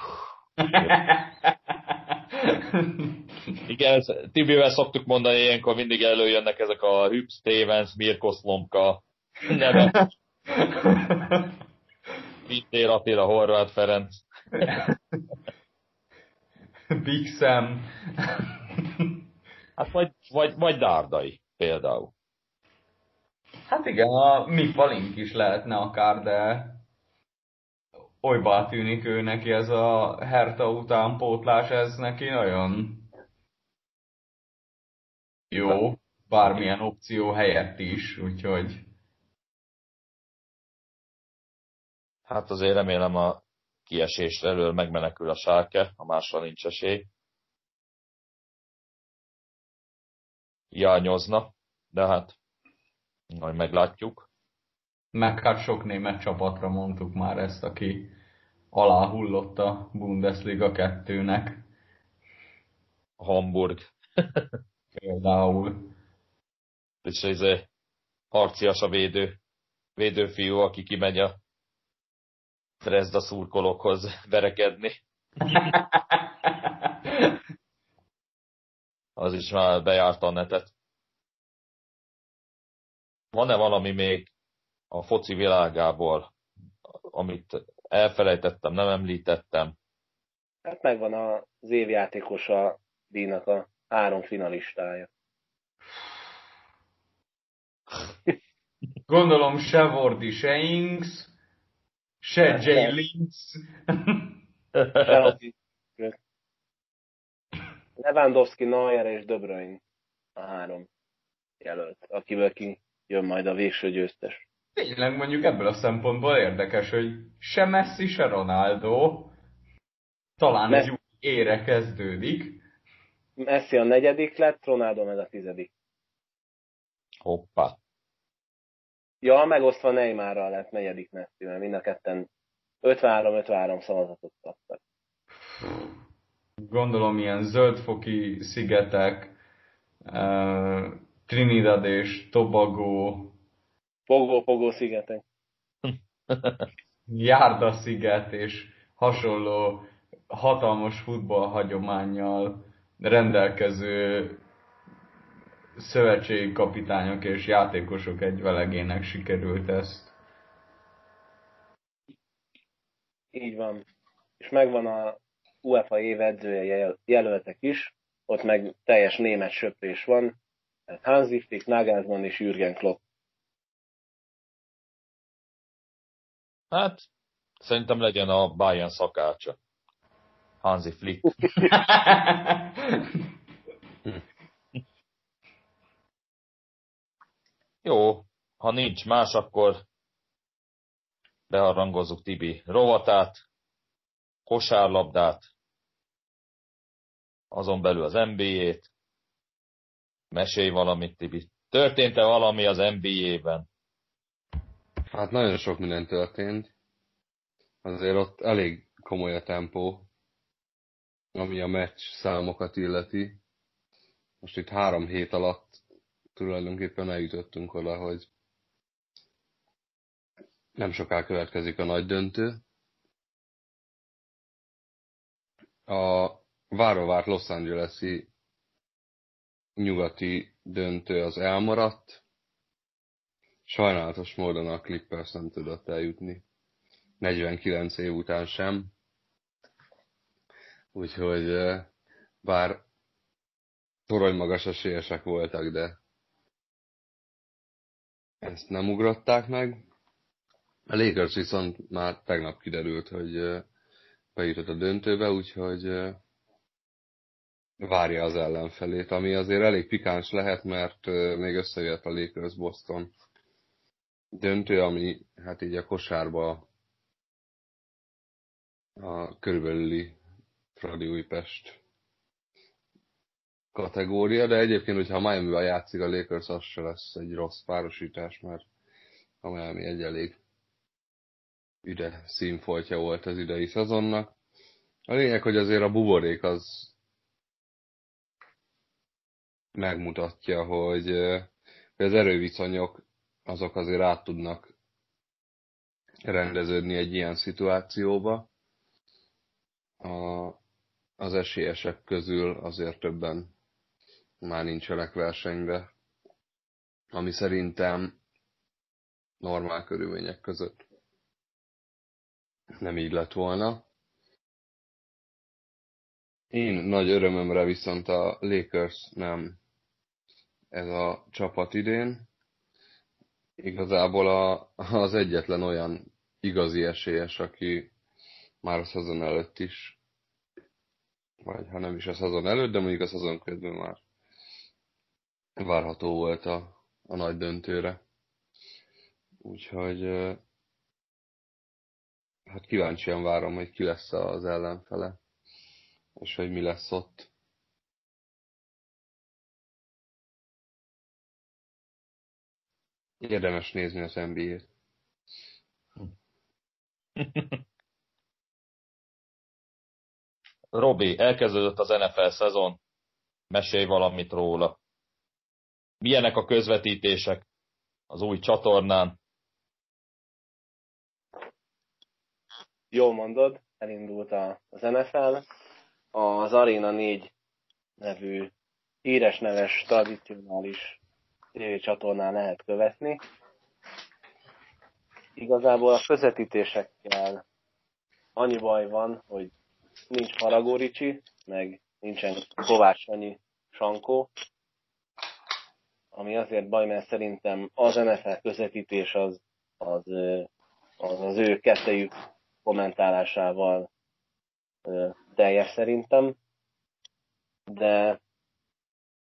Speaker 1: Igen, Tibivel szoktuk mondani, ilyenkor mindig előjönnek ezek a Hüb Stevens, Mirko Slomka nevek. Pittér Attila, Horváth Ferenc.
Speaker 2: Big Sam.
Speaker 1: Hát vagy, vagy, vagy Dárdai például.
Speaker 2: Hát igen, a mi Palink is lehetne akár, de olybá tűnik ő neki ez a Herta utánpótlás, ez neki nagyon jó, bármilyen opció helyett is, úgyhogy...
Speaker 1: Hát azért remélem a kiesés elől megmenekül a sárke, a másra nincs esély. Hiányozna, de hát majd meglátjuk.
Speaker 2: Meg hát sok német csapatra mondtuk már ezt, aki aláhullott a Bundesliga 2-nek.
Speaker 1: Hamburg.
Speaker 2: Például.
Speaker 1: És ez egy harcias a védő, védőfiú, aki kimegy a Dresda szurkolókhoz verekedni. Az is már bejárta a netet. Van-e valami még a foci világából, amit elfelejtettem, nem említettem?
Speaker 4: Hát megvan az évjátékosa díjnak a három finalistája.
Speaker 2: Gondolom se Vordi, se Ings, se Jay Links.
Speaker 4: Lewandowski, Neuer és De Bruyne a három jelölt, akiből ki jön majd a végső győztes.
Speaker 2: Tényleg mondjuk ebből a szempontból érdekes, hogy se Messi, se Ronaldo talán Messi. egy új ére kezdődik.
Speaker 4: Messi a negyedik lett, Ronaldo meg a tizedik.
Speaker 1: Hoppá.
Speaker 4: Ja, megosztva Neymarral lett negyedik Messi, mert mind a ketten 53-53 szavazatot kaptak.
Speaker 2: Gondolom ilyen zöldfoki szigetek, Trinidad és Tobago.
Speaker 4: Pogó-pogó szigetek.
Speaker 2: Járda sziget és hasonló hatalmas futballhagyományjal rendelkező szövetségi kapitányok és játékosok egyvelegének sikerült ezt.
Speaker 4: Így van. És megvan a UEFA év edzője jelöltek is, ott meg teljes német söprés van, Hansi Flick, Nagelsmann és Jürgen Klopp.
Speaker 1: Hát, szerintem legyen a Bayern szakácsa. Hansi Flick. Jó, ha nincs más, akkor beharangozzuk Tibi rovatát, kosárlabdát, azon belül az NBA-t. Mesélj valamit, Tibi. Történt-e valami az NBA-ben?
Speaker 3: Hát nagyon sok minden történt. Azért ott elég komoly a tempó, ami a meccs számokat illeti. Most itt három hét alatt tulajdonképpen eljutottunk oda, hogy nem soká következik a nagy döntő. A várovárt Los Angeles-i nyugati döntő az elmaradt. Sajnálatos módon a Clippers nem tudott eljutni. 49 év után sem. Úgyhogy bár torony magas esélyesek voltak, de ezt nem ugrották meg. A Lakers viszont már tegnap kiderült, hogy bejutott a döntőbe, úgyhogy várja az ellenfelét, ami azért elég pikáns lehet, mert még összejött a Lakers Boston döntő, ami hát így a kosárba a körülbelüli Fradi Újpest kategória, de egyébként, hogyha a miami játszik a Lakers, az se lesz egy rossz párosítás, mert a Miami egy elég üde színfoltja volt az idei szezonnak. A lényeg, hogy azért a buborék az megmutatja, hogy az erőviszonyok azok azért át tudnak rendeződni egy ilyen szituációba. A, az esélyesek közül azért többen már nincsenek versenybe, ami szerintem normál körülmények között nem így lett volna. Én nagy örömömre viszont a Lakers nem ez a csapat idén. Igazából a, az egyetlen olyan igazi esélyes, aki már a szezon előtt is, vagy ha nem is a szezon előtt, de mondjuk a szezon közben már várható volt a, a nagy döntőre. Úgyhogy hát kíváncsian várom, hogy ki lesz az ellenfele, és hogy mi lesz ott. Érdemes nézni az NBA-t.
Speaker 1: Robi, elkezdődött az NFL szezon. Mesélj valamit róla. Milyenek a közvetítések az új csatornán?
Speaker 4: Jól mondod, elindult az NFL. Az Arena 4 nevű híres neves, tradicionális csatornán lehet követni. Igazából a közvetítésekkel annyi baj van, hogy nincs Ricsi, meg nincsen Kovács Sanyi Sankó, ami azért baj, mert szerintem az NFL közvetítés az az, az, az ő kettejük kommentálásával teljes szerintem. De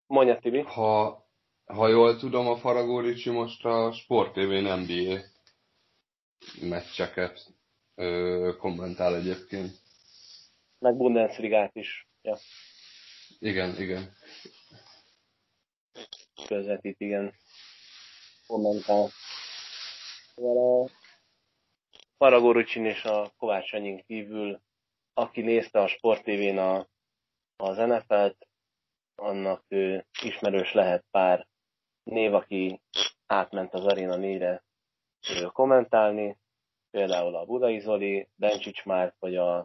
Speaker 4: mondja Tibi.
Speaker 3: Ha, ha jól tudom, a Faragó Ricsi most a Sport TV NBA meccseket ö, kommentál egyébként.
Speaker 4: Meg Bundesligát is. Ja.
Speaker 3: Igen, igen.
Speaker 4: Közvetít, igen. Kommentál. Szóval Ricsin és a Kovács Anyin kívül, aki nézte a Sport TV-n a, az NFL-t, annak ő, ismerős lehet pár név, aki átment az Arena 4-re kommentálni, például a Budai Zoli, Bencsics Márk, vagy a,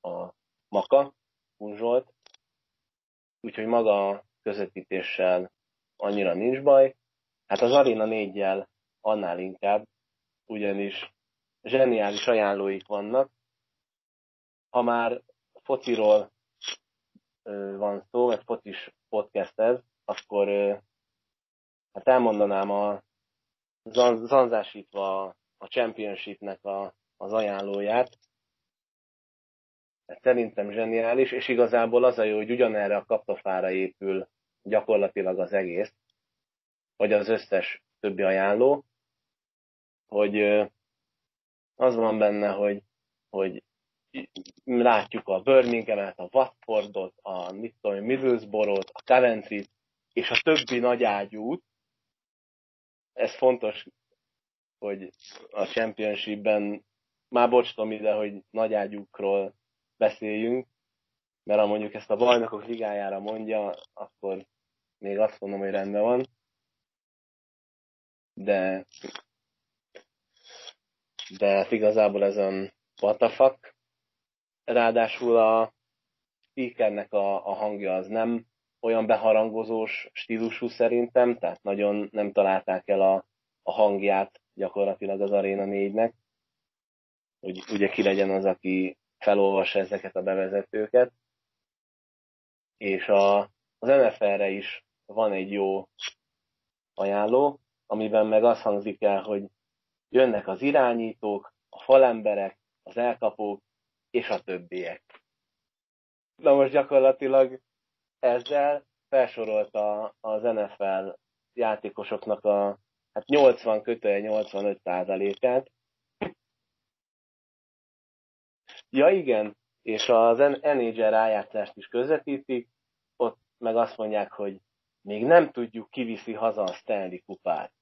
Speaker 4: a Maka, Zsolt. Úgyhogy maga a közvetítéssel annyira nincs baj. Hát az Arena 4-jel annál inkább, ugyanis zseniális ajánlóik vannak. Ha már fociról van szó, vagy focis podcast ez, akkor hát elmondanám a zanzásítva a championshipnek a, az ajánlóját. Ez szerintem zseniális, és igazából az a jó, hogy ugyanerre a kaptafára épül gyakorlatilag az egész, vagy az összes többi ajánló, hogy az van benne, hogy, hogy látjuk a Birmingham-et, a Watfordot, a mit tudom, Middlesbrough-t, a Coventry-t, és a többi nagyágyút. Ez fontos, hogy a Championshipben, már bocs ide, hogy nagyágyúkról beszéljünk, mert ha mondjuk ezt a bajnokok ligájára mondja, akkor még azt mondom, hogy rendben van. De de hát igazából ez a what the fuck. Ráadásul a speakernek a, a hangja az nem olyan beharangozós stílusú szerintem, tehát nagyon nem találták el a, a hangját gyakorlatilag az Arena 4-nek, hogy ugye ki legyen az, aki felolvassa ezeket a bevezetőket. és a, az NFL-re is van egy jó ajánló, amiben meg azt hangzik el, hogy jönnek az irányítók, a falemberek, az elkapók és a többiek. Na most gyakorlatilag ezzel felsorolta az NFL játékosoknak a hát 80 kötője 85 százalékát. Ja igen, és az NHL rájátszást is közvetítik, ott meg azt mondják, hogy még nem tudjuk, kiviszi haza a Stanley kupát,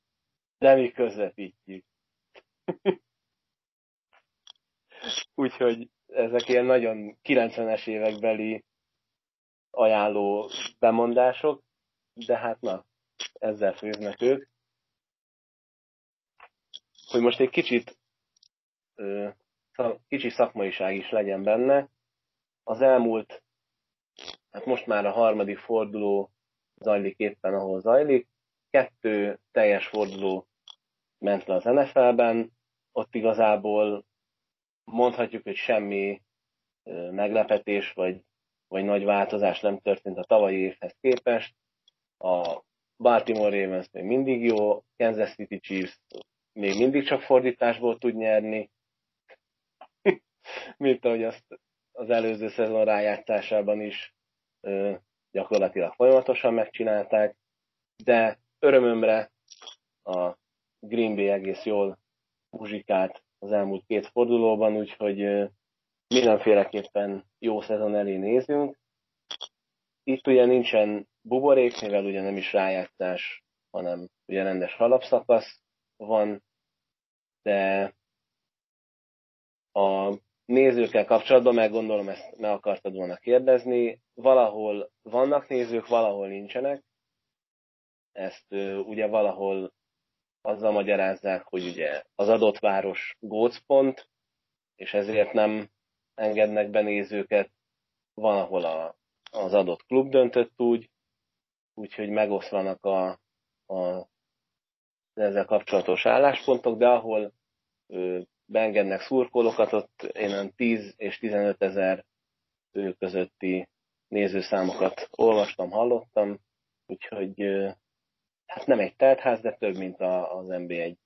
Speaker 4: de mi közvetítjük. Úgyhogy ezek ilyen nagyon 90-es évekbeli ajánló bemondások, de hát na, ezzel főznek ők. Hogy most egy kicsit kicsi szakmaiság is legyen benne, az elmúlt, hát most már a harmadik forduló zajlik éppen, ahol zajlik, kettő teljes forduló ment le az NFL-ben, ott igazából mondhatjuk, hogy semmi meglepetés vagy, vagy nagy változás nem történt a tavalyi évhez képest. A Baltimore Ravens még mindig jó, Kansas City Chiefs még mindig csak fordításból tud nyerni, mint ahogy azt az előző szezon rájátszásában is gyakorlatilag folyamatosan megcsinálták, de örömömre a Green Bay egész jól muzsikált az elmúlt két fordulóban, úgyhogy mindenféleképpen jó szezon elé nézünk. Itt ugye nincsen buborék, mivel ugye nem is rájátszás, hanem ugye rendes alapszakasz van, de a nézőkkel kapcsolatban, meg gondolom ezt meg akartad volna kérdezni, valahol vannak nézők, valahol nincsenek. Ezt ugye valahol azzal magyarázzák, hogy ugye az adott város gócpont, és ezért nem engednek be nézőket. Van, ahol a, az adott klub döntött úgy, úgyhogy megoszlanak a, a ezzel kapcsolatos álláspontok, de ahol ö, beengednek szurkolókat, ott én 10 és 15 ezer közötti nézőszámokat olvastam, hallottam, úgyhogy hát nem egy teltház, de több, mint a, az NB1.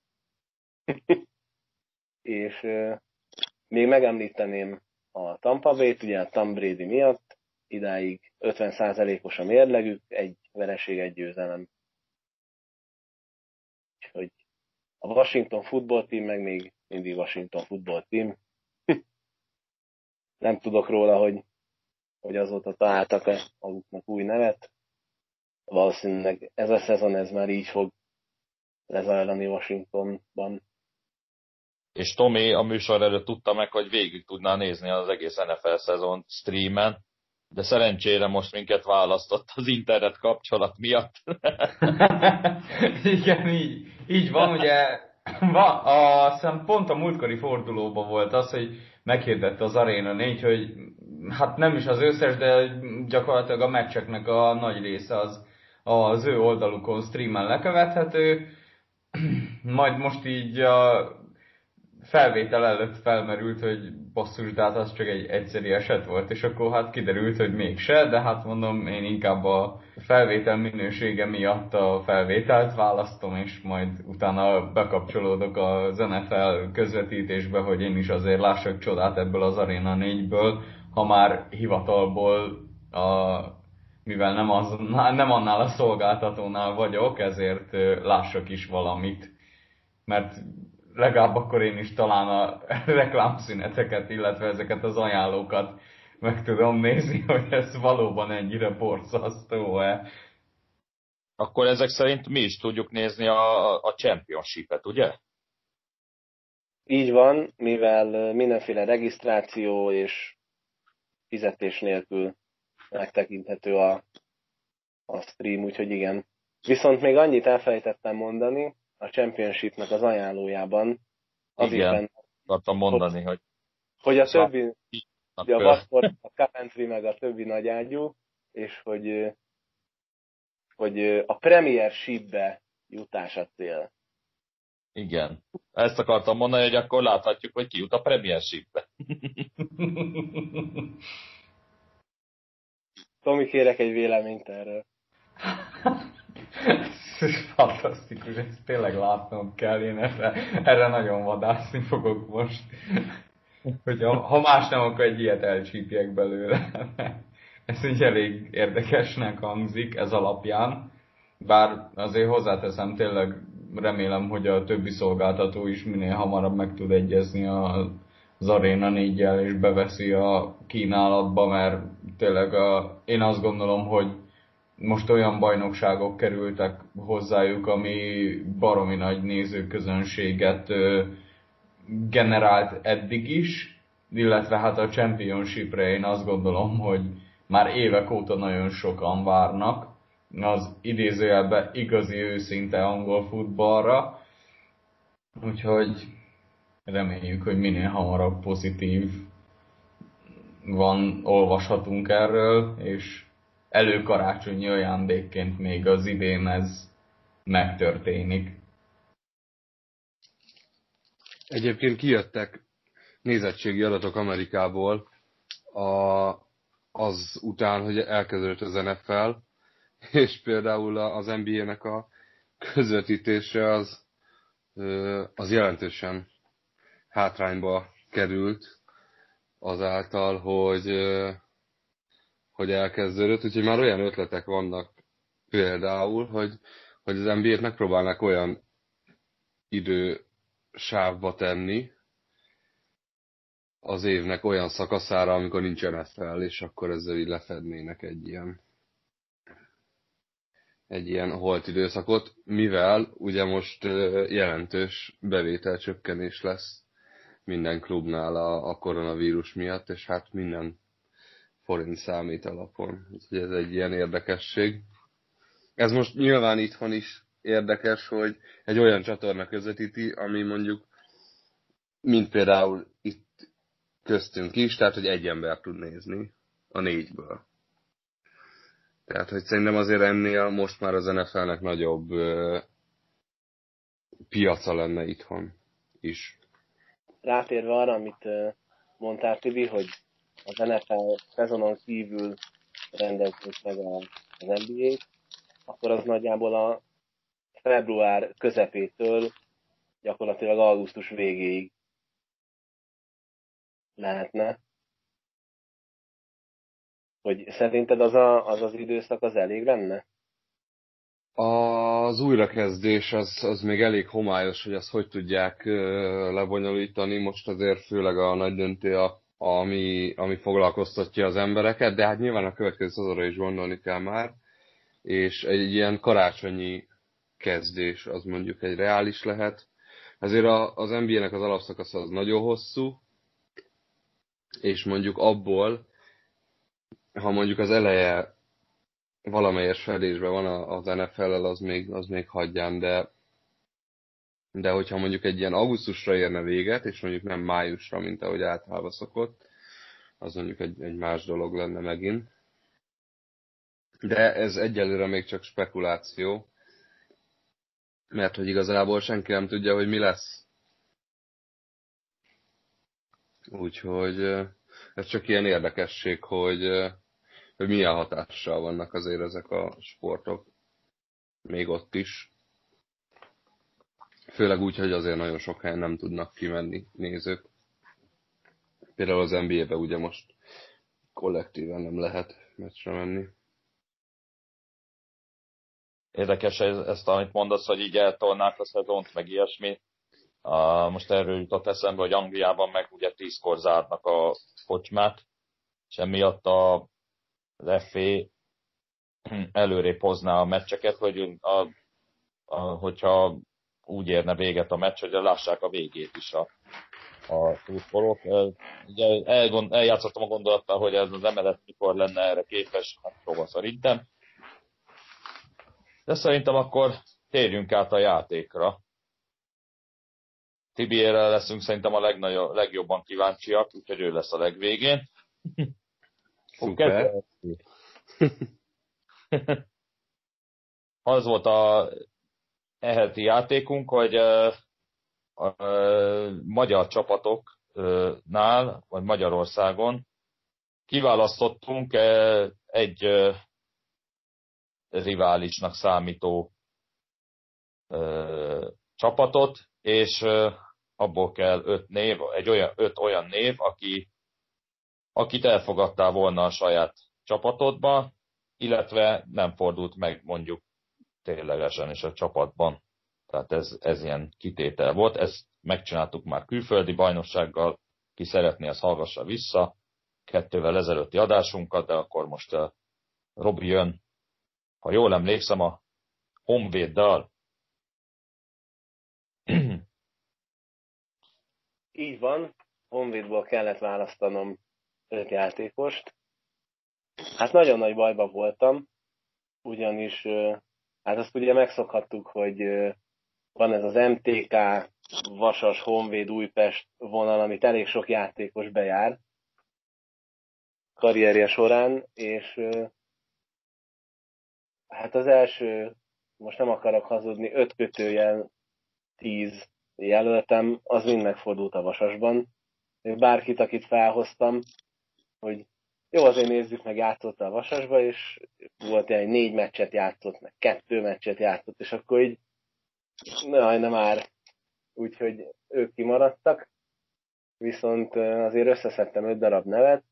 Speaker 4: és még megemlíteném a Tampa Bay-t, ugye a Tom Brady miatt, idáig 50%-os a mérlegük, egy vereség, egy győzelem. Úgyhogy a Washington Football Team meg még mindig Washington Football Team. Nem tudok róla, hogy, hogy azóta találtak-e maguknak új nevet. Valószínűleg ez a szezon ez már így fog lezajlani Washingtonban.
Speaker 1: És Tomi a műsor előtt tudta meg, hogy végig tudná nézni az egész NFL szezon streamen, de szerencsére most minket választott az internet kapcsolat miatt.
Speaker 2: Igen, így, így van, ugye Va, a, szem pont a múltkori fordulóban volt az, hogy meghirdette az Arena 4, hogy hát nem is az összes, de gyakorlatilag a meccseknek a nagy része az az ő oldalukon streamen lekövethető. Majd most így a felvétel előtt felmerült, hogy basszus, de hát az csak egy egyszeri eset volt, és akkor hát kiderült, hogy mégse, de hát mondom, én inkább a felvétel minősége miatt a felvételt választom, és majd utána bekapcsolódok az NFL közvetítésbe, hogy én is azért lássak csodát ebből az Arena 4-ből, ha már hivatalból a mivel nem, az, nem annál a szolgáltatónál vagyok, ezért lássak is valamit. Mert legalább akkor én is talán a reklámszüneteket, illetve ezeket az ajánlókat meg tudom nézni, hogy ez valóban ennyire borzasztó-e.
Speaker 1: Akkor ezek szerint mi is tudjuk nézni a, a championship-et, ugye?
Speaker 4: Így van, mivel mindenféle regisztráció és fizetés nélkül megtekinthető a, a stream, úgyhogy igen. Viszont még annyit elfelejtettem mondani, a Championshipnek az ajánlójában.
Speaker 1: Azért Igen, akartam mondani, hogy...
Speaker 4: Hogy a többi, ugye a Watford, a Coventry meg a többi nagyágyú, és hogy, hogy a Premiershipbe jutás a cél.
Speaker 1: Igen. Ezt akartam mondani, hogy akkor láthatjuk, hogy ki jut a Premiershipbe.
Speaker 4: Tomi, kérek egy véleményt erről.
Speaker 2: ez fantasztikus, ezt tényleg látnom kell, én erre, erre nagyon vadászni fogok most. Hogy ha, ha más nem, akkor egy ilyet elcsípjek belőle. Ez így elég érdekesnek hangzik ez alapján. Bár azért hozzáteszem, tényleg remélem, hogy a többi szolgáltató is minél hamarabb meg tud egyezni az Arena 4 és beveszi a kínálatba, mert tényleg a, én azt gondolom, hogy most olyan bajnokságok kerültek hozzájuk, ami baromi nagy nézőközönséget generált eddig is, illetve hát a Championshipre én azt gondolom, hogy már évek óta nagyon sokan várnak. Az idézőjelben igazi őszinte angol futballra, úgyhogy reméljük, hogy minél hamarabb pozitív van, olvashatunk erről, és előkarácsonyi ajándékként még az idén ez megtörténik.
Speaker 3: Egyébként kijöttek nézettségi adatok Amerikából a, az után, hogy elkezdődött az NFL, és például az NBA-nek a közvetítése az, az jelentősen hátrányba került azáltal, hogy hogy elkezdődött, úgyhogy már olyan ötletek vannak például, hogy, hogy az NBA-t megpróbálnak olyan idő sávba tenni az évnek olyan szakaszára, amikor nincsen NFL, és akkor ezzel így lefednének egy ilyen egy ilyen holt időszakot, mivel ugye most jelentős bevételcsökkenés lesz minden klubnál a, a koronavírus miatt, és hát minden forint számít alapon. Úgyhogy ez egy ilyen érdekesség. Ez most nyilván itthon is érdekes, hogy egy olyan csatorna közvetíti, ami mondjuk, mint például itt köztünk is, tehát hogy egy ember tud nézni a négyből. Tehát, hogy szerintem azért ennél most már az NFL-nek nagyobb ö, piaca lenne itthon is.
Speaker 4: Rátérve arra, amit mondtál, Tibi, hogy az NFL szezonon kívül rendezni meg az NBA-t, akkor az nagyjából a február közepétől gyakorlatilag augusztus végéig lehetne. Hogy szerinted az, a, az az időszak az elég lenne?
Speaker 3: Az újrakezdés az, az még elég homályos, hogy azt hogy tudják lebonyolítani. Most azért főleg a nagy döntő a ami, ami foglalkoztatja az embereket, de hát nyilván a következő szezonra is gondolni kell már, és egy ilyen karácsonyi kezdés az mondjuk egy reális lehet. Ezért a, az NBA-nek az alapszakasz az nagyon hosszú, és mondjuk abból, ha mondjuk az eleje valamelyes fedésben van az NFL-el, az még, az még hagyján, de de hogyha mondjuk egy ilyen augusztusra érne véget, és mondjuk nem májusra, mint ahogy általában szokott, az mondjuk egy, egy más dolog lenne megint. De ez egyelőre még csak spekuláció, mert hogy igazából senki nem tudja, hogy mi lesz. Úgyhogy ez csak ilyen érdekesség, hogy, hogy milyen hatással vannak azért ezek a sportok még ott is. Főleg úgy, hogy azért nagyon sok helyen nem tudnak kimenni nézők. Például az NBA-be ugye most kollektíven nem lehet meccsre menni.
Speaker 1: Érdekes ez, ezt, amit mondasz, hogy így eltolnák a szezont, meg ilyesmi. Uh, most erről jutott eszembe, hogy Angliában meg ugye tízkor zárnak a kocsmát, és emiatt a, az FA előrébb hozná a meccseket, hogy a, a, hogyha úgy érne véget a meccs, hogy lássák a végét is a, a szurkolók. Ugye elgond, eljátszottam a gondolattal, hogy ez az emelet mikor lenne erre képes, hát próba szerintem. De szerintem akkor térjünk át a játékra. Tibiére leszünk szerintem a legnagyobb, legjobban kíváncsiak, úgyhogy ő lesz a legvégén.
Speaker 3: Szuper.
Speaker 1: Az volt a eheti játékunk, hogy a, a, a magyar csapatoknál, vagy Magyarországon kiválasztottunk egy riválisnak számító csapatot, és abból kell öt név, egy olyan, öt olyan név, aki akit elfogadtál volna a saját csapatodba, illetve nem fordult meg mondjuk ténylegesen is a csapatban. Tehát ez, ez ilyen kitétel volt. Ezt megcsináltuk már külföldi bajnoksággal, ki szeretné, az hallgassa vissza kettővel ezelőtti adásunkat, de akkor most uh, Robi jön, ha jól emlékszem, a Honvéddal.
Speaker 4: Így van, Honvédból kellett választanom játékost. Hát nagyon nagy bajba voltam, ugyanis hát azt ugye megszokhattuk, hogy van ez az MTK, Vasas, Honvéd, Újpest vonal, amit elég sok játékos bejár karrierje során, és hát az első, most nem akarok hazudni, öt kötőjel tíz jelöltem, az mind megfordult a Vasasban. Bárkit, akit felhoztam, hogy jó, azért nézzük meg, játszott a Vasasba, és volt egy négy meccset játszott, meg kettő meccset játszott, és akkor így, na, nem már. Úgyhogy ők kimaradtak, viszont azért összeszedtem öt darab nevet,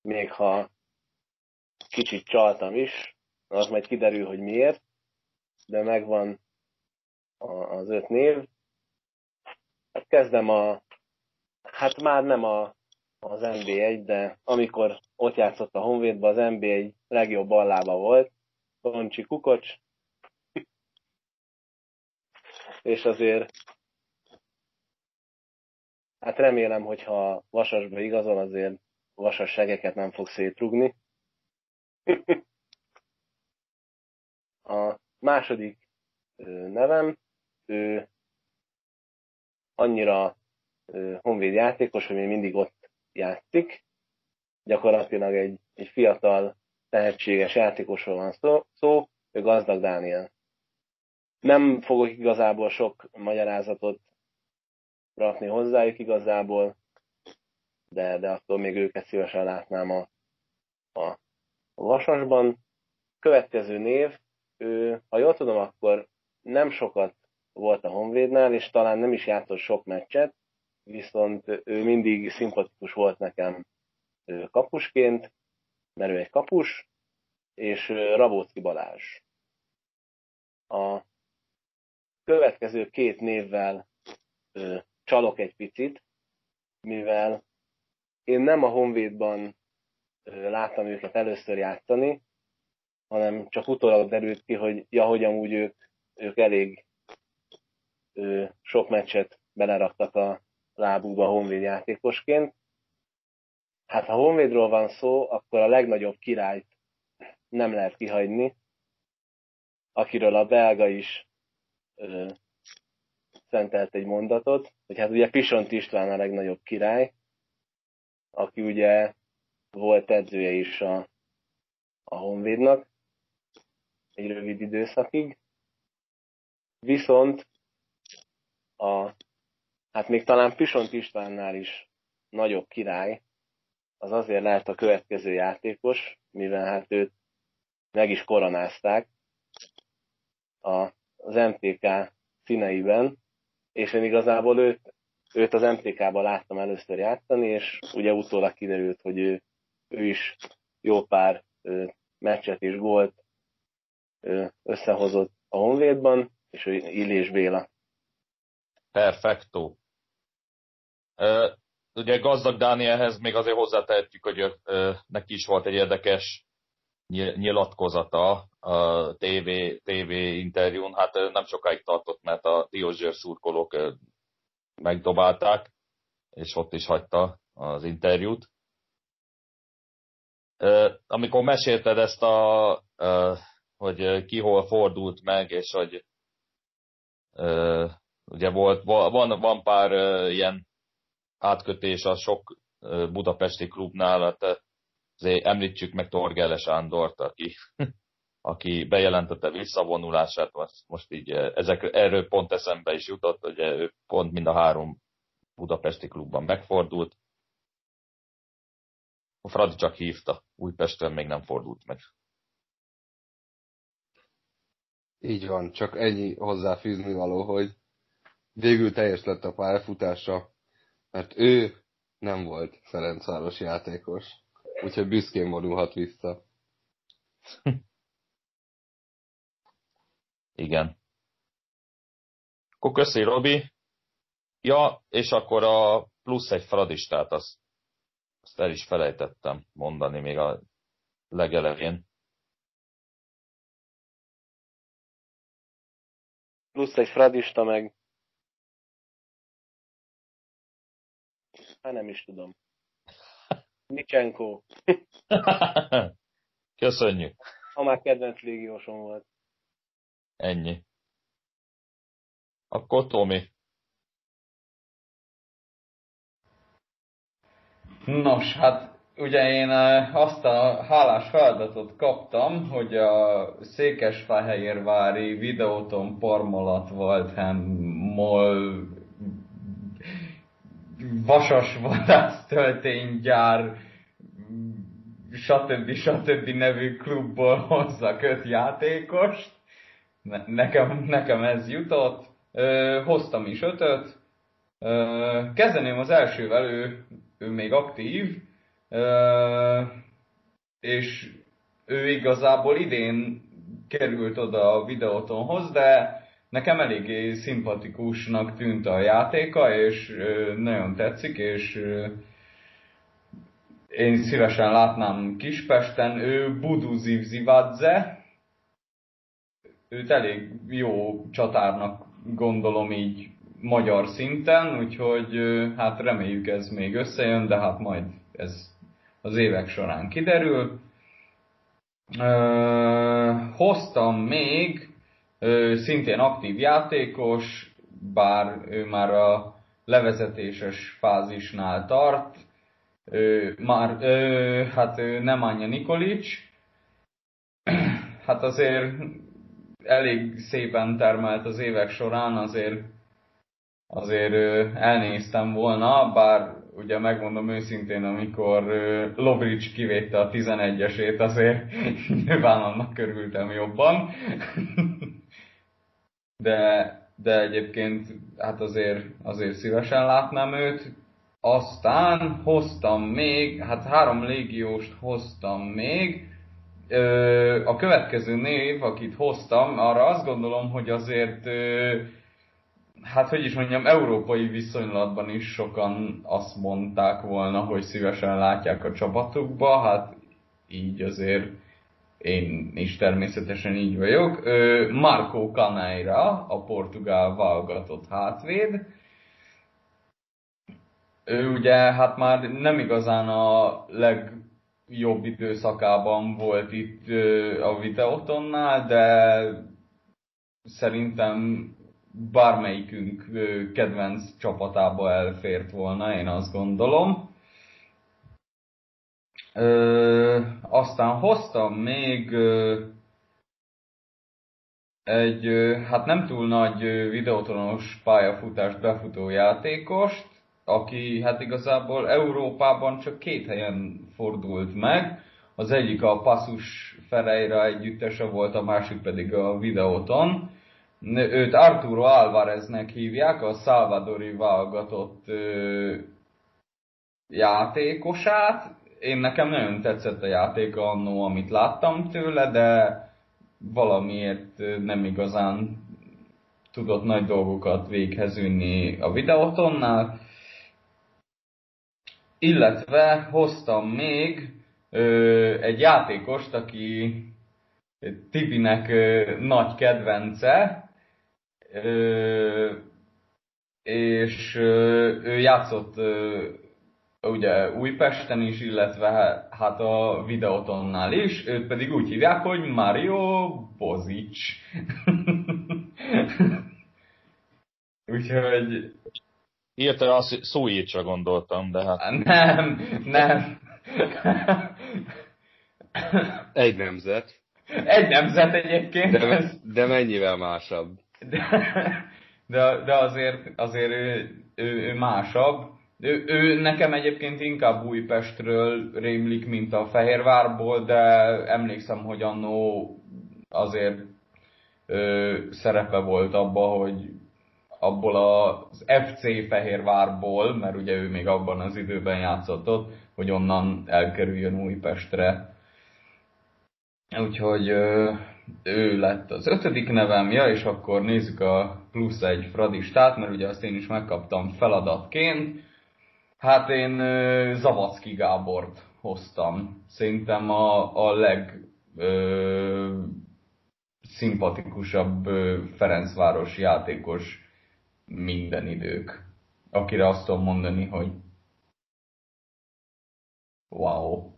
Speaker 4: még ha kicsit csaltam is, az majd kiderül, hogy miért, de megvan az öt név. Hát kezdem a, hát már nem a, az NB1, de amikor ott játszott a Honvédban, az NB1 legjobb ballába volt, Toncsi Kukocs, és azért hát remélem, hogyha Vasasba igazol, azért vasas segeket nem fog szétrugni. a második nevem, ő annyira honvéd játékos, hogy még mindig ott játszik. Gyakorlatilag egy, egy fiatal, tehetséges játékosról van szó, szó, ő Gazdag Dániel. Nem fogok igazából sok magyarázatot rakni hozzájuk igazából, de, de attól még őket szívesen látnám a, a, Vasasban. Következő név, ő, ha jól tudom, akkor nem sokat volt a Honvédnál, és talán nem is játszott sok meccset, viszont ő mindig szimpatikus volt nekem kapusként, mert ő egy kapus, és Rabócki Balázs. A következő két névvel csalok egy picit, mivel én nem a Honvédban láttam őket először játszani, hanem csak utólag derült ki, hogy ja, hogy amúgy ők, ők elég ő, sok meccset beleraktak a lábukba Honvéd játékosként. Hát ha Honvédról van szó, akkor a legnagyobb királyt nem lehet kihagyni, akiről a belga is ö, szentelt egy mondatot, hogy hát ugye Pisont István a legnagyobb király, aki ugye volt edzője is a, a Honvédnak egy rövid időszakig. Viszont a, hát még talán Pisont Istvánnál is nagyobb király, az azért lehet a következő játékos, mivel hát őt meg is koronázták a, az MTK színeiben, és én igazából őt őt az MTK-ban láttam először játszani, és ugye utólag kiderült, hogy ő, ő is jó pár ö, meccset és gólt ö, összehozott a Honvédban, és ő Illés Béla.
Speaker 1: Perfecto. Ugye gazdag Dánielhez még azért hozzátehetjük, hogy neki is volt egy érdekes nyilatkozata a TV, TV interjún. Hát nem sokáig tartott, mert a Diózsőr szurkolók megdobálták, és ott is hagyta az interjút. Amikor mesélted ezt a, hogy ki hol fordult meg, és hogy ugye volt, van, van pár ilyen átkötés a sok budapesti klubnál, hát azért említsük meg Torgele Sándort, aki, aki bejelentette visszavonulását, most így ezek, erről pont eszembe is jutott, hogy ő pont mind a három budapesti klubban megfordult. A Fradi csak hívta, Újpesten még nem fordult meg.
Speaker 3: Így van, csak ennyi hozzáfűzni való, hogy végül teljes lett a pályafutása, mert ő nem volt Ferencváros játékos, úgyhogy büszkén vonulhat vissza.
Speaker 1: Igen. Akkor köszi, Robi. Ja, és akkor a plusz egy fradistát, azt, azt el is felejtettem mondani még a legelején.
Speaker 4: Plusz egy fradista meg. Hát nem is tudom. Nicsenko.
Speaker 1: Köszönjük.
Speaker 4: Ha már kedvenc légiósom volt.
Speaker 1: Ennyi. Akkor Tomi.
Speaker 2: Nos, hát ugye én azt a hálás feladatot kaptam, hogy a Székesfehérvári videóton Parmalat Waldheim Mol vasas vadász tölténygyár stb. stb. nevű klubból hozzak öt játékost. Ne, nekem, nekem ez jutott. Ö, hoztam is ötöt. Ö, kezdeném az elsővel, ő, ő még aktív. Ö, és ő igazából idén került oda a videótonhoz, de nekem eléggé szimpatikusnak tűnt a játéka, és nagyon tetszik, és én szívesen látnám Kispesten, ő Budu Zivzivadze, őt elég jó csatárnak gondolom így magyar szinten, úgyhogy hát reméljük ez még összejön, de hát majd ez az évek során kiderül. hoztam még szintén aktív játékos, bár ő már a levezetéses fázisnál tart, ő, már, ő, hát ő nem Anya Nikolics, hát azért elég szépen termelt az évek során, azért azért elnéztem volna, bár ugye megmondom őszintén, amikor Lovric kivétte a 11-esét, azért nyilván annak körültem jobban. De, de egyébként hát azért, azért szívesen látnám őt. Aztán hoztam még, hát három légióst hoztam még. A következő név, akit hoztam, arra azt gondolom, hogy azért hát hogy is mondjam, európai viszonylatban is sokan azt mondták volna, hogy szívesen látják a csapatukba, hát így azért én is természetesen így vagyok. Marco Caneira, a portugál válogatott hátvéd. Ő ugye hát már nem igazán a legjobb időszakában volt itt a videótonnál, de szerintem bármelyikünk kedvenc csapatába elfért volna, én azt gondolom. Ö, aztán hoztam még ö, egy, ö, hát nem túl nagy videótonos pályafutást befutó játékost, aki hát igazából Európában csak két helyen fordult meg. Az egyik a Passus Ferreira együttese volt, a másik pedig a videóton. Őt Arturo Alvareznek hívják, a Salvadori válogatott ö, játékosát, én nekem nagyon tetszett a játék annó, amit láttam tőle, de valamiért nem igazán tudott nagy dolgokat véghez vinni a videótonnál. Illetve hoztam még ö, egy játékost, aki Tibinek ö, nagy kedvence, ö, és ö, ő játszott ö, ugye Újpesten is, illetve hát a videótonnál is, őt pedig úgy hívják, hogy Mario Bozic. Úgyhogy...
Speaker 1: Hirtelen azt Szójicsra gondoltam, de hát...
Speaker 2: Nem, nem.
Speaker 3: Egy nemzet.
Speaker 2: Egy nemzet egyébként.
Speaker 3: De, de mennyivel másabb.
Speaker 2: De, de, de azért, azért ő, ő, ő másabb ő, ő nekem egyébként inkább Újpestről rémlik, mint a Fehérvárból, de emlékszem, hogy annó azért ö, szerepe volt abba, hogy abból az FC Fehérvárból, mert ugye ő még abban az időben játszott ott, hogy onnan elkerüljön Újpestre. Úgyhogy ö, ő lett az ötödik nevem, ja, és akkor nézzük a plusz egy fradistát, mert ugye azt én is megkaptam feladatként. Hát én Zavacki Gábort hoztam. Szerintem a, a leg ö, szimpatikusabb Ferencváros játékos minden idők. Akire azt tudom mondani, hogy wow.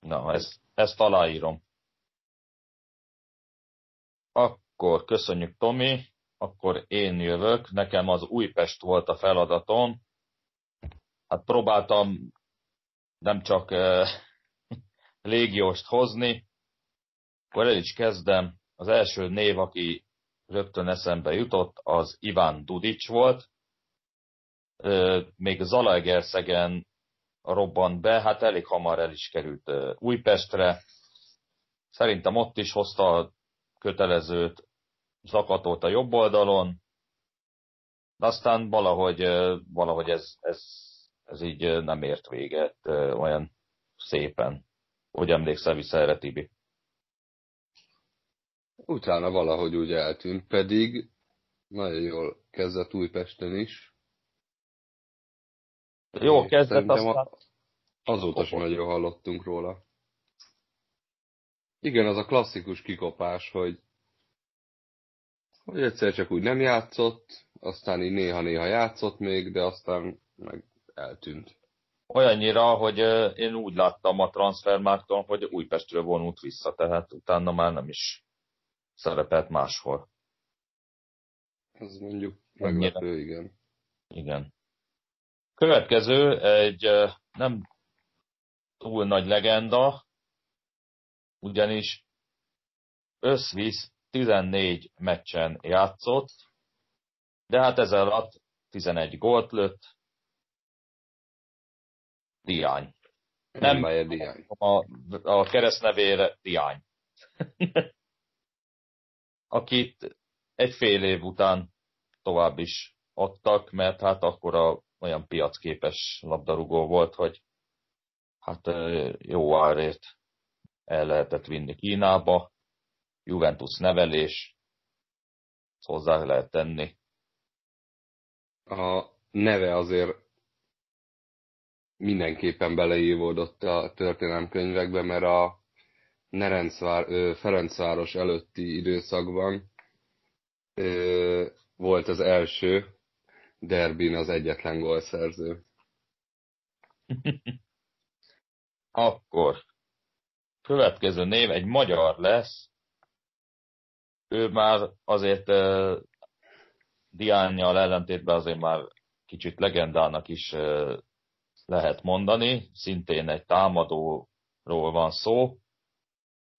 Speaker 1: Na, ezt, ezt aláírom. Akkor köszönjük, Tomi. Akkor én jövök. Nekem az Újpest volt a feladatom. Hát próbáltam nem csak uh, légióst hozni. Akkor el is kezdem. Az első név, aki rögtön eszembe jutott, az Iván Dudics volt. Még Zalaegerszegen robbant be, hát elég hamar el is került Újpestre. Szerintem ott is hozta a kötelezőt, zakatolt a jobb oldalon, de aztán valahogy, valahogy ez, ez, ez így nem ért véget olyan szépen. Hogy emlékszel vissza erre, Tibi?
Speaker 3: Utána valahogy úgy eltűnt, pedig nagyon jól kezdett Újpesten is.
Speaker 1: Jó kezdett, aztán...
Speaker 3: Azóta sem nagyon hallottunk róla. Igen, az a klasszikus kikopás, hogy, hogy egyszer csak úgy nem játszott, aztán így néha-néha játszott még, de aztán meg eltűnt.
Speaker 1: Olyannyira, hogy én úgy láttam a transfermárton, hogy Újpestről vonult vissza, tehát utána már nem is szerepelt máshol.
Speaker 3: Ez mondjuk meglepő, igen.
Speaker 1: Igen. Következő egy nem túl nagy legenda, ugyanis összvisz 14 meccsen játszott, de hát ez alatt 11 gólt lőtt. Diány.
Speaker 3: Nem, nem Diány.
Speaker 1: A, a keresztnevére Diány. Akit egy fél év után tovább is adtak, mert hát akkor a olyan piacképes labdarúgó volt, hogy hát jó árért el lehetett vinni Kínába, Juventus nevelés, hozzá lehet tenni.
Speaker 3: A neve azért mindenképpen beleívódott a történelemkönyvekbe, mert a Nerencvár, Ferencváros előtti időszakban volt az első derbin az egyetlen gólszerző.
Speaker 1: Akkor következő név egy magyar lesz. Ő már azért uh, Diánnyal ellentétben azért már kicsit legendának is uh, lehet mondani. Szintén egy támadóról van szó.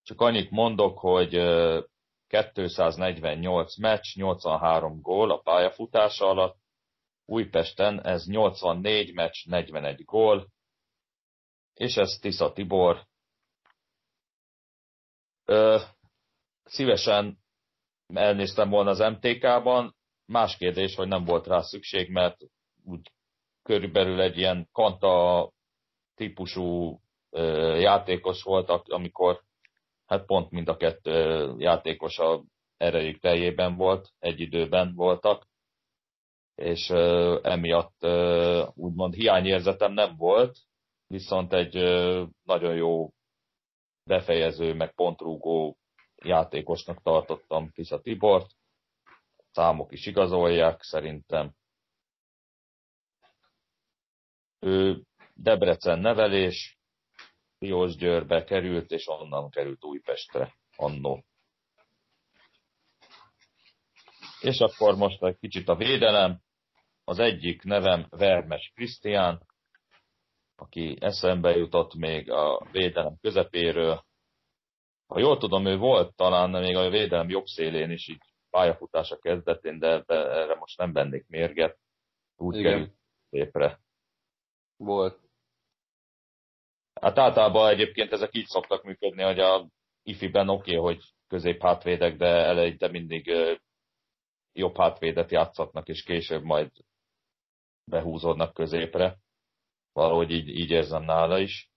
Speaker 1: Csak annyit mondok, hogy uh, 248 meccs, 83 gól a pályafutása alatt, Újpesten ez 84 meccs, 41 gól, és ez Tisza Tibor. Ö, szívesen elnéztem volna az MTK-ban, más kérdés, hogy nem volt rá szükség, mert úgy körülbelül egy ilyen kanta típusú játékos volt, amikor hát pont mind a kettő játékos a erejük teljében volt, egy időben voltak. És emiatt úgymond hiányérzetem nem volt, viszont egy nagyon jó befejező, meg pontrúgó játékosnak tartottam Tisza Tibort. Számok is igazolják szerintem. Ő Debrecen nevelés, Győrbe került, és onnan került Újpestre annó. És akkor most egy kicsit a védelem. Az egyik nevem Vermes Krisztián, aki eszembe jutott még a védelem közepéről. Ha jól tudom, ő volt talán még a védelem jobb szélén is így pályafutása kezdetén, de, erre most nem bennék mérget. Úgy
Speaker 3: Igen.
Speaker 1: került szépre.
Speaker 3: Volt.
Speaker 1: Hát általában egyébként ezek így szoktak működni, hogy a ifiben oké, okay, hogy közép hátvédek, de eleinte mindig jobb hátvédet játszatnak, és később majd behúzódnak középre. Valahogy így, így érzem nála is.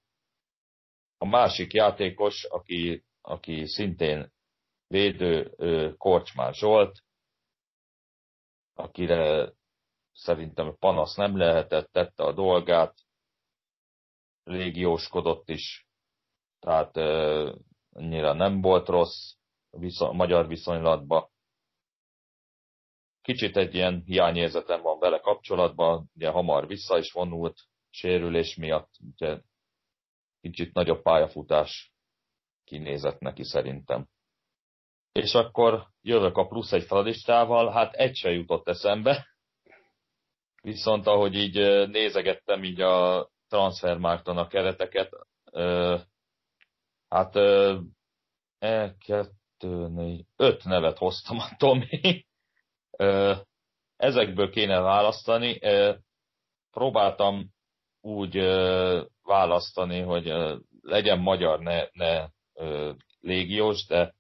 Speaker 1: A másik játékos, aki, aki szintén védő, Korcsmár Zsolt, akire szerintem panasz nem lehetett, tette a dolgát, légióskodott is, tehát annyira nem volt rossz viszony, magyar viszonylatban. Kicsit egy ilyen hiányérzetem van vele kapcsolatban, ugye hamar vissza is vonult sérülés miatt, ugye kicsit nagyobb pályafutás kinézett neki szerintem. És akkor jövök a plusz egy feladistával, hát egy se jutott eszembe, viszont ahogy így nézegettem így a transfermárton a kereteket, hát e, kettő, négy, öt nevet hoztam a Tomi. Ezekből kéne választani. Próbáltam úgy választani, hogy legyen magyar, ne, ne légiós, de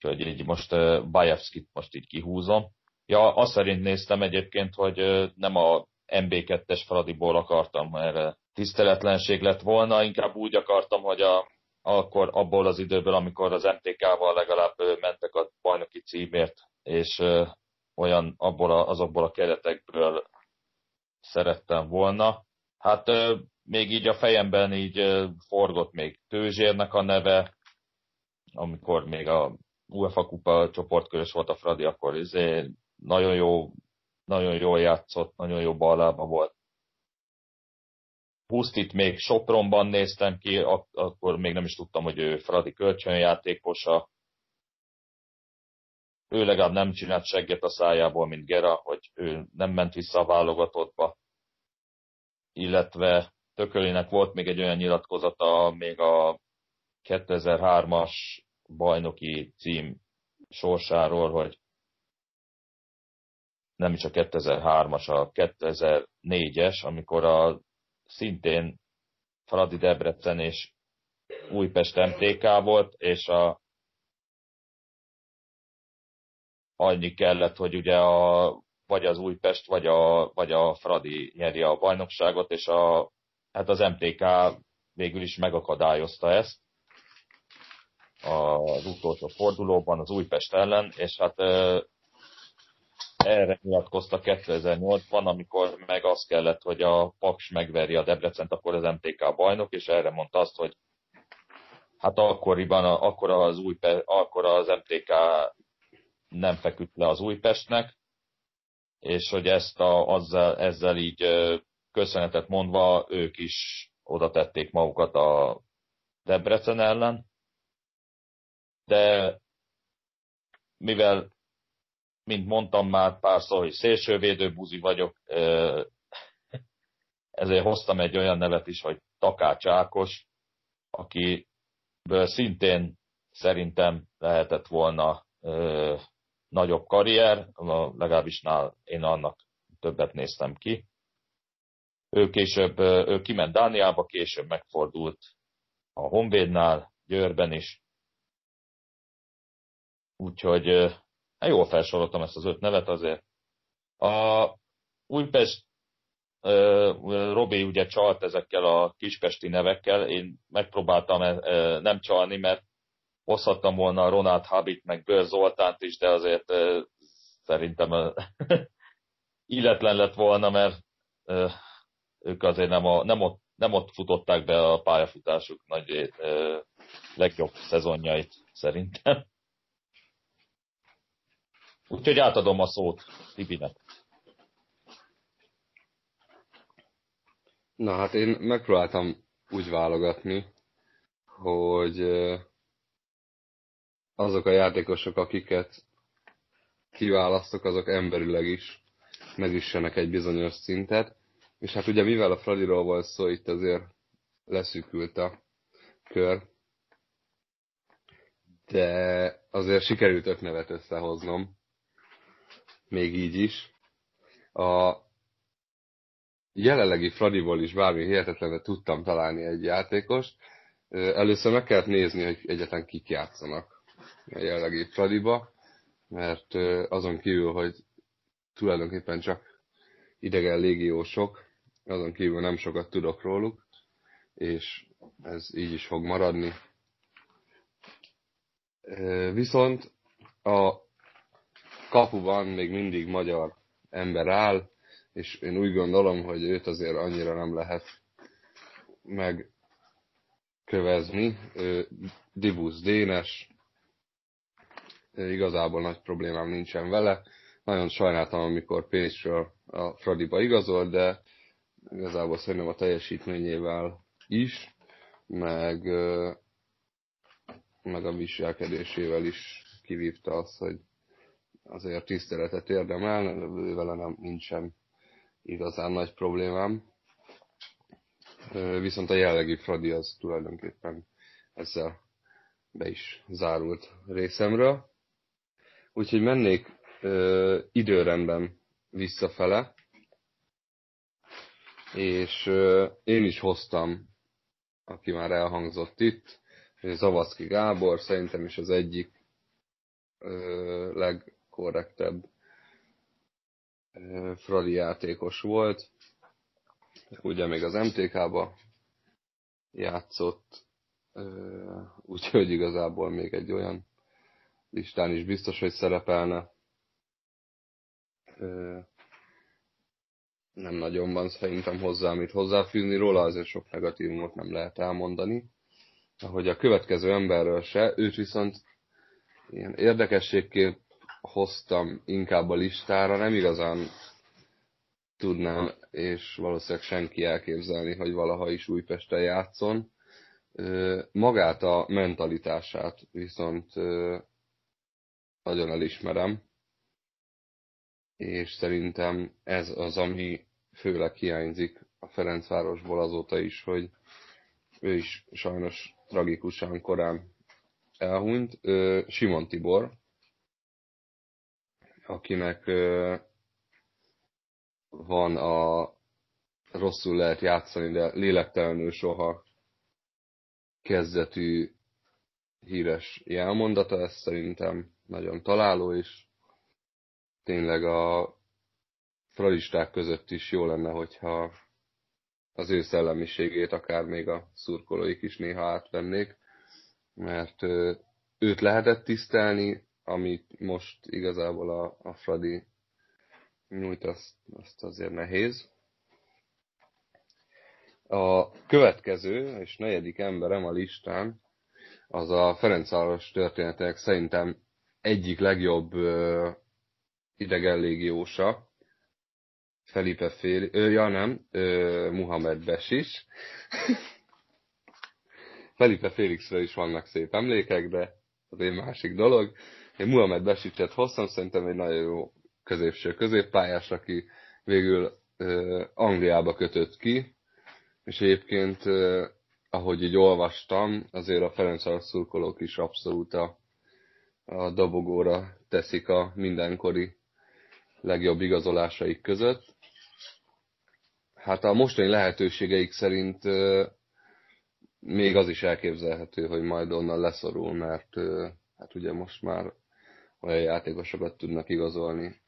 Speaker 1: hogy így most Bajevskit most így kihúzom. Ja, azt szerint néztem egyébként, hogy nem a MB2-es Fradiból akartam erre tiszteletlenség lett volna, inkább úgy akartam, hogy a, akkor abból az időből, amikor az MTK-val legalább mentek a bajnoki címért, és olyan abból a, azokból a keretekből szerettem volna. Hát még így a fejemben így forgott még Tőzsérnek a neve, amikor még a UEFA kupa csoportkörös volt a Fradi, akkor izé nagyon jó, nagyon jól játszott, nagyon jó ballába volt. Pusztit még Sopronban néztem ki, ak- akkor még nem is tudtam, hogy ő Fradi kölcsönjátékosa. Ő legalább nem csinált segget a szájából, mint Gera, hogy ő nem ment vissza a válogatottba. Illetve Tökölinek volt még egy olyan nyilatkozata, még a 2003-as bajnoki cím sorsáról, hogy nem is a 2003-as, a 2004-es, amikor a szintén Fradi Debrecen és Újpest MTK volt, és a annyi kellett, hogy ugye a, vagy az Újpest, vagy a, vagy a Fradi nyeri a bajnokságot, és a, hát az MTK végül is megakadályozta ezt az utolsó fordulóban az Újpest ellen, és hát erre nyilatkozta 2008-ban, amikor meg az kellett, hogy a Paks megveri a Debrecent, akkor az MTK bajnok, és erre mondta azt, hogy hát akkoriban, akkor az, Újpe, akkor az MTK nem feküdt le az Újpestnek, és hogy ezt a, azzal, ezzel így köszönetet mondva ők is oda tették magukat a Debrecen ellen, de mivel mint mondtam már párszor, hogy szélsővédő buzi vagyok, ezért hoztam egy olyan nevet is, hogy Takács Ákos, akiből szintén szerintem lehetett volna nagyobb karrier, legalábbis nál én annak többet néztem ki. Ő később, ő kiment Dániába, később megfordult a Honvédnál, Győrben is. Úgyhogy Hát jól felsoroltam ezt az öt nevet azért. A Újpest Robi ugye csalt ezekkel a kispesti nevekkel, én megpróbáltam nem csalni, mert hozhattam volna Ronald Habit, meg Bőr Zoltánt is, de azért szerintem illetlen lett volna, mert ők azért nem, a, nem, ott, nem ott futották be a pályafutásuk nagy legjobb szezonjait szerintem. Úgyhogy átadom a szót Tibinek.
Speaker 3: Na hát én megpróbáltam úgy válogatni, hogy azok a játékosok, akiket kiválasztok, azok emberileg is megüssenek egy bizonyos szintet. És hát ugye mivel a Fradiról volt szó, itt azért leszűkült a kör. De azért sikerült öt nevet összehoznom még így is. A jelenlegi Fradiból is bármi hihetetlenet tudtam találni egy játékost. Először meg kellett nézni, hogy egyetlen kik játszanak a jelenlegi Fradiba, mert azon kívül, hogy tulajdonképpen csak idegen légiósok, azon kívül nem sokat tudok róluk, és ez így is fog maradni. Viszont a kapuban még mindig magyar ember áll, és én úgy gondolom, hogy őt azért annyira nem lehet megkövezni. Dibusz Dénes, igazából nagy problémám nincsen vele. Nagyon sajnáltam, amikor Pécsről a Fradiba igazol, de igazából szerintem a teljesítményével is, meg, meg a viselkedésével is kivívta azt, hogy azért tiszteletet érdemel, vele nem nincsen igazán nagy problémám. Viszont a jellegi Fradi az tulajdonképpen ezzel be is zárult részemről. Úgyhogy mennék ö, időrendben visszafele, és ö, én is hoztam, aki már elhangzott itt, Zavaszki Gábor, szerintem is az egyik ö, legkorrektebb Fradi játékos volt. Ugye még az MTK-ba játszott, úgyhogy igazából még egy olyan listán is biztos, hogy szerepelne. Nem nagyon van szerintem hozzá, amit hozzáfűzni róla, azért sok negatívumot nem lehet elmondani. Ahogy a következő emberről se, őt viszont ilyen érdekességként hoztam inkább a listára, nem igazán tudnám, és valószínűleg senki elképzelni, hogy valaha is Újpesten játszon. Magát a mentalitását viszont nagyon elismerem, és szerintem ez az, ami főleg hiányzik a Ferencvárosból azóta is, hogy ő is sajnos tragikusan korán elhunyt. Simon Tibor, akinek van a rosszul lehet játszani, de lélektelenül soha kezdetű híres jelmondata, ez szerintem nagyon találó, és tényleg a fradisták között is jó lenne, hogyha az ő szellemiségét akár még a szurkolóik is néha átvennék, mert őt lehetett tisztelni, amit most igazából a, a Fradi nyújt, azt, azt azért nehéz. A következő és negyedik emberem a listán az a Ferencváros történetek szerintem egyik legjobb uh, idegenlégiósa, Felipe Féli, ö, ja nem, ö, Muhammed Besis. Felipe Félixről is vannak szép emlékek, de az egy másik dolog. Én Muhammed Besicset hoztam, szerintem egy nagyon jó középső középpályás, aki végül uh, Angliába kötött ki, és egyébként, uh, ahogy így olvastam, azért a Ferencváros szurkolók is abszolút a, a dobogóra teszik a mindenkori legjobb igazolásaik között. Hát a mostani lehetőségeik szerint még az is elképzelhető, hogy majd onnan leszorul, mert hát ugye most már olyan játékosokat tudnak igazolni,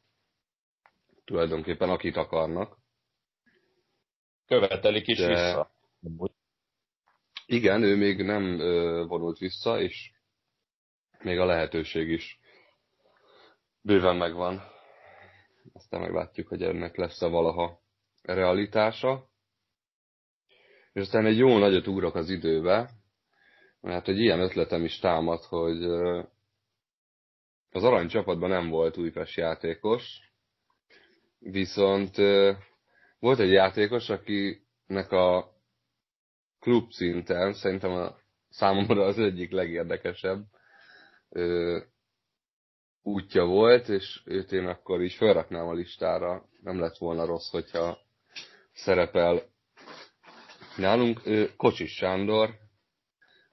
Speaker 3: tulajdonképpen akit akarnak.
Speaker 1: Követelik is De... vissza.
Speaker 3: Igen, ő még nem vonult vissza, és még a lehetőség is bőven megvan. Aztán meglátjuk, hogy ennek lesz-e valaha realitása. És aztán egy jó nagyot ugrok az időbe, mert egy ilyen ötletem is támad, hogy az aranycsapatban nem volt újpest játékos, viszont volt egy játékos, akinek a klub szinten szerintem a számomra az egyik legérdekesebb útja volt, és őt én akkor is felraknám a listára. Nem lett volna rossz, hogyha szerepel nálunk. Kocsis Sándor,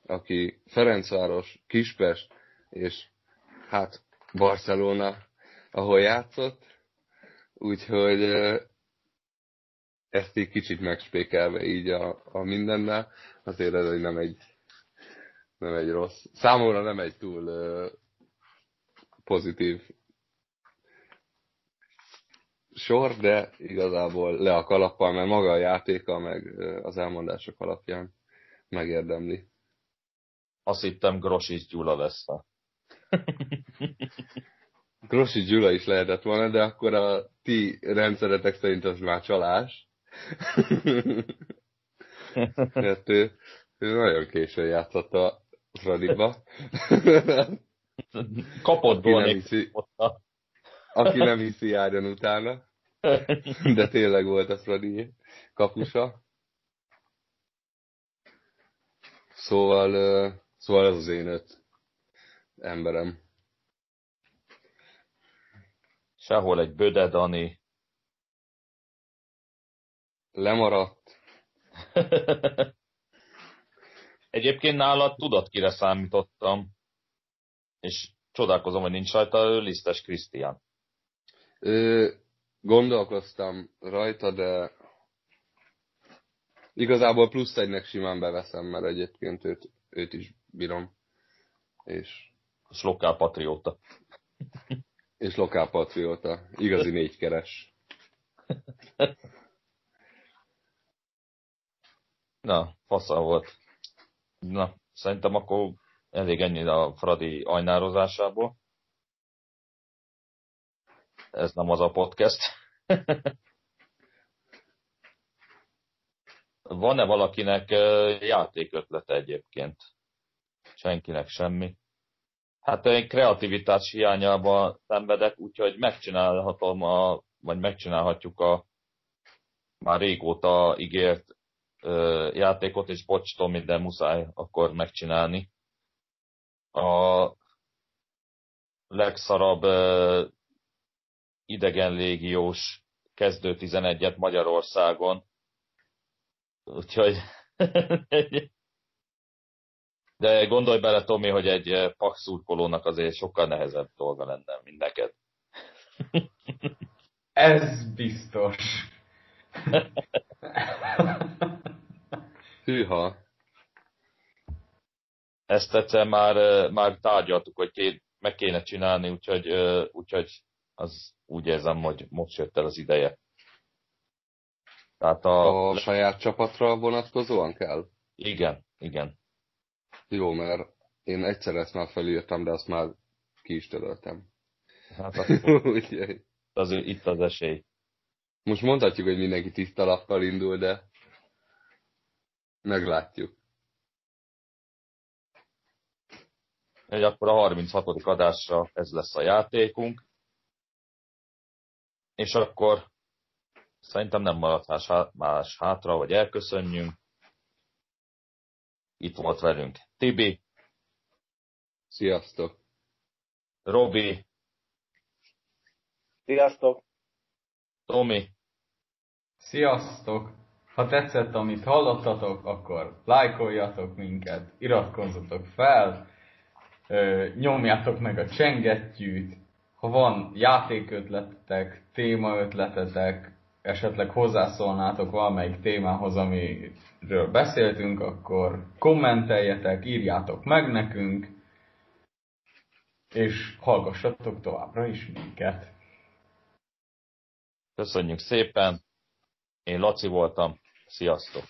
Speaker 3: aki Ferencváros, Kispest, és hát Barcelona, ahol játszott, úgyhogy ezt így kicsit megspékelve így a, a mindennel, azért ez nem egy, nem egy rossz. Számomra nem egy túl pozitív sor, de igazából le a kalappal, mert maga a játéka, meg az elmondások alapján megérdemli.
Speaker 1: Azt hittem Grosis Gyula lesz.
Speaker 3: Grossi Gyula is lehetett volna, de akkor a ti rendszeretek szerint az már csalás. Mert ő, ő nagyon későn játszott a Fradiba.
Speaker 1: Kapott
Speaker 3: aki nem, hiszi, aki nem hiszi, járjon utána. De tényleg volt a Fradi kapusa. Szóval, szóval ez az én öt emberem.
Speaker 1: Sehol egy Böde Dani.
Speaker 3: Lemaradt.
Speaker 1: Egyébként nálad tudod, kire számítottam, és csodálkozom, hogy nincs rajta ő Lisztes Krisztián.
Speaker 3: Gondolkoztam rajta, de igazából plusz egynek simán beveszem, mert egyébként őt, őt is bírom. És...
Speaker 1: És lokál patrióta.
Speaker 3: És lokál patrióta. Igazi négykeres.
Speaker 1: Na, fasza volt. Na, szerintem akkor elég ennyi a Fradi ajnározásából. Ez nem az a podcast. Van-e valakinek játékötlete egyébként? Senkinek semmi. Hát én kreativitás hiányában szenvedek, úgyhogy megcsinálhatom a, vagy megcsinálhatjuk a már régóta ígért ö, játékot, és bocs Tomi, de muszáj akkor megcsinálni. A legszarabb ö, idegen légiós kezdő 11-et Magyarországon. Úgyhogy De gondolj bele, Tomi, hogy egy eh, pakszurkolónak azért sokkal nehezebb dolga lenne, mint neked.
Speaker 2: Ez biztos.
Speaker 3: Hűha.
Speaker 1: Ezt egyszer már, eh, már tárgyaltuk, hogy ké, meg kéne csinálni, úgyhogy, eh, úgyhogy az úgy érzem, hogy most jött el az ideje.
Speaker 3: Tehát a, a saját csapatra vonatkozóan kell?
Speaker 1: Igen, igen.
Speaker 3: Jó, mert én egyszer ezt már felírtam, de azt már ki is töröltem.
Speaker 1: Hát akkor az, itt az esély.
Speaker 3: Most mondhatjuk, hogy mindenki tiszta lappal indul, de meglátjuk.
Speaker 1: Egy akkor a 36. adásra ez lesz a játékunk. És akkor szerintem nem maradt más hátra, vagy elköszönjünk. Itt volt velünk Tibi.
Speaker 3: Sziasztok.
Speaker 1: Robi.
Speaker 4: Sziasztok.
Speaker 1: Tomi.
Speaker 2: Sziasztok. Ha tetszett, amit hallottatok, akkor lájkoljatok minket, iratkozzatok fel, nyomjátok meg a csengettyűt, ha van játékötletetek, témaötletetek, esetleg hozzászólnátok valamelyik témához, amiről beszéltünk, akkor kommenteljetek, írjátok meg nekünk, és hallgassatok továbbra is minket.
Speaker 1: Köszönjük szépen! Én Laci voltam, sziasztok!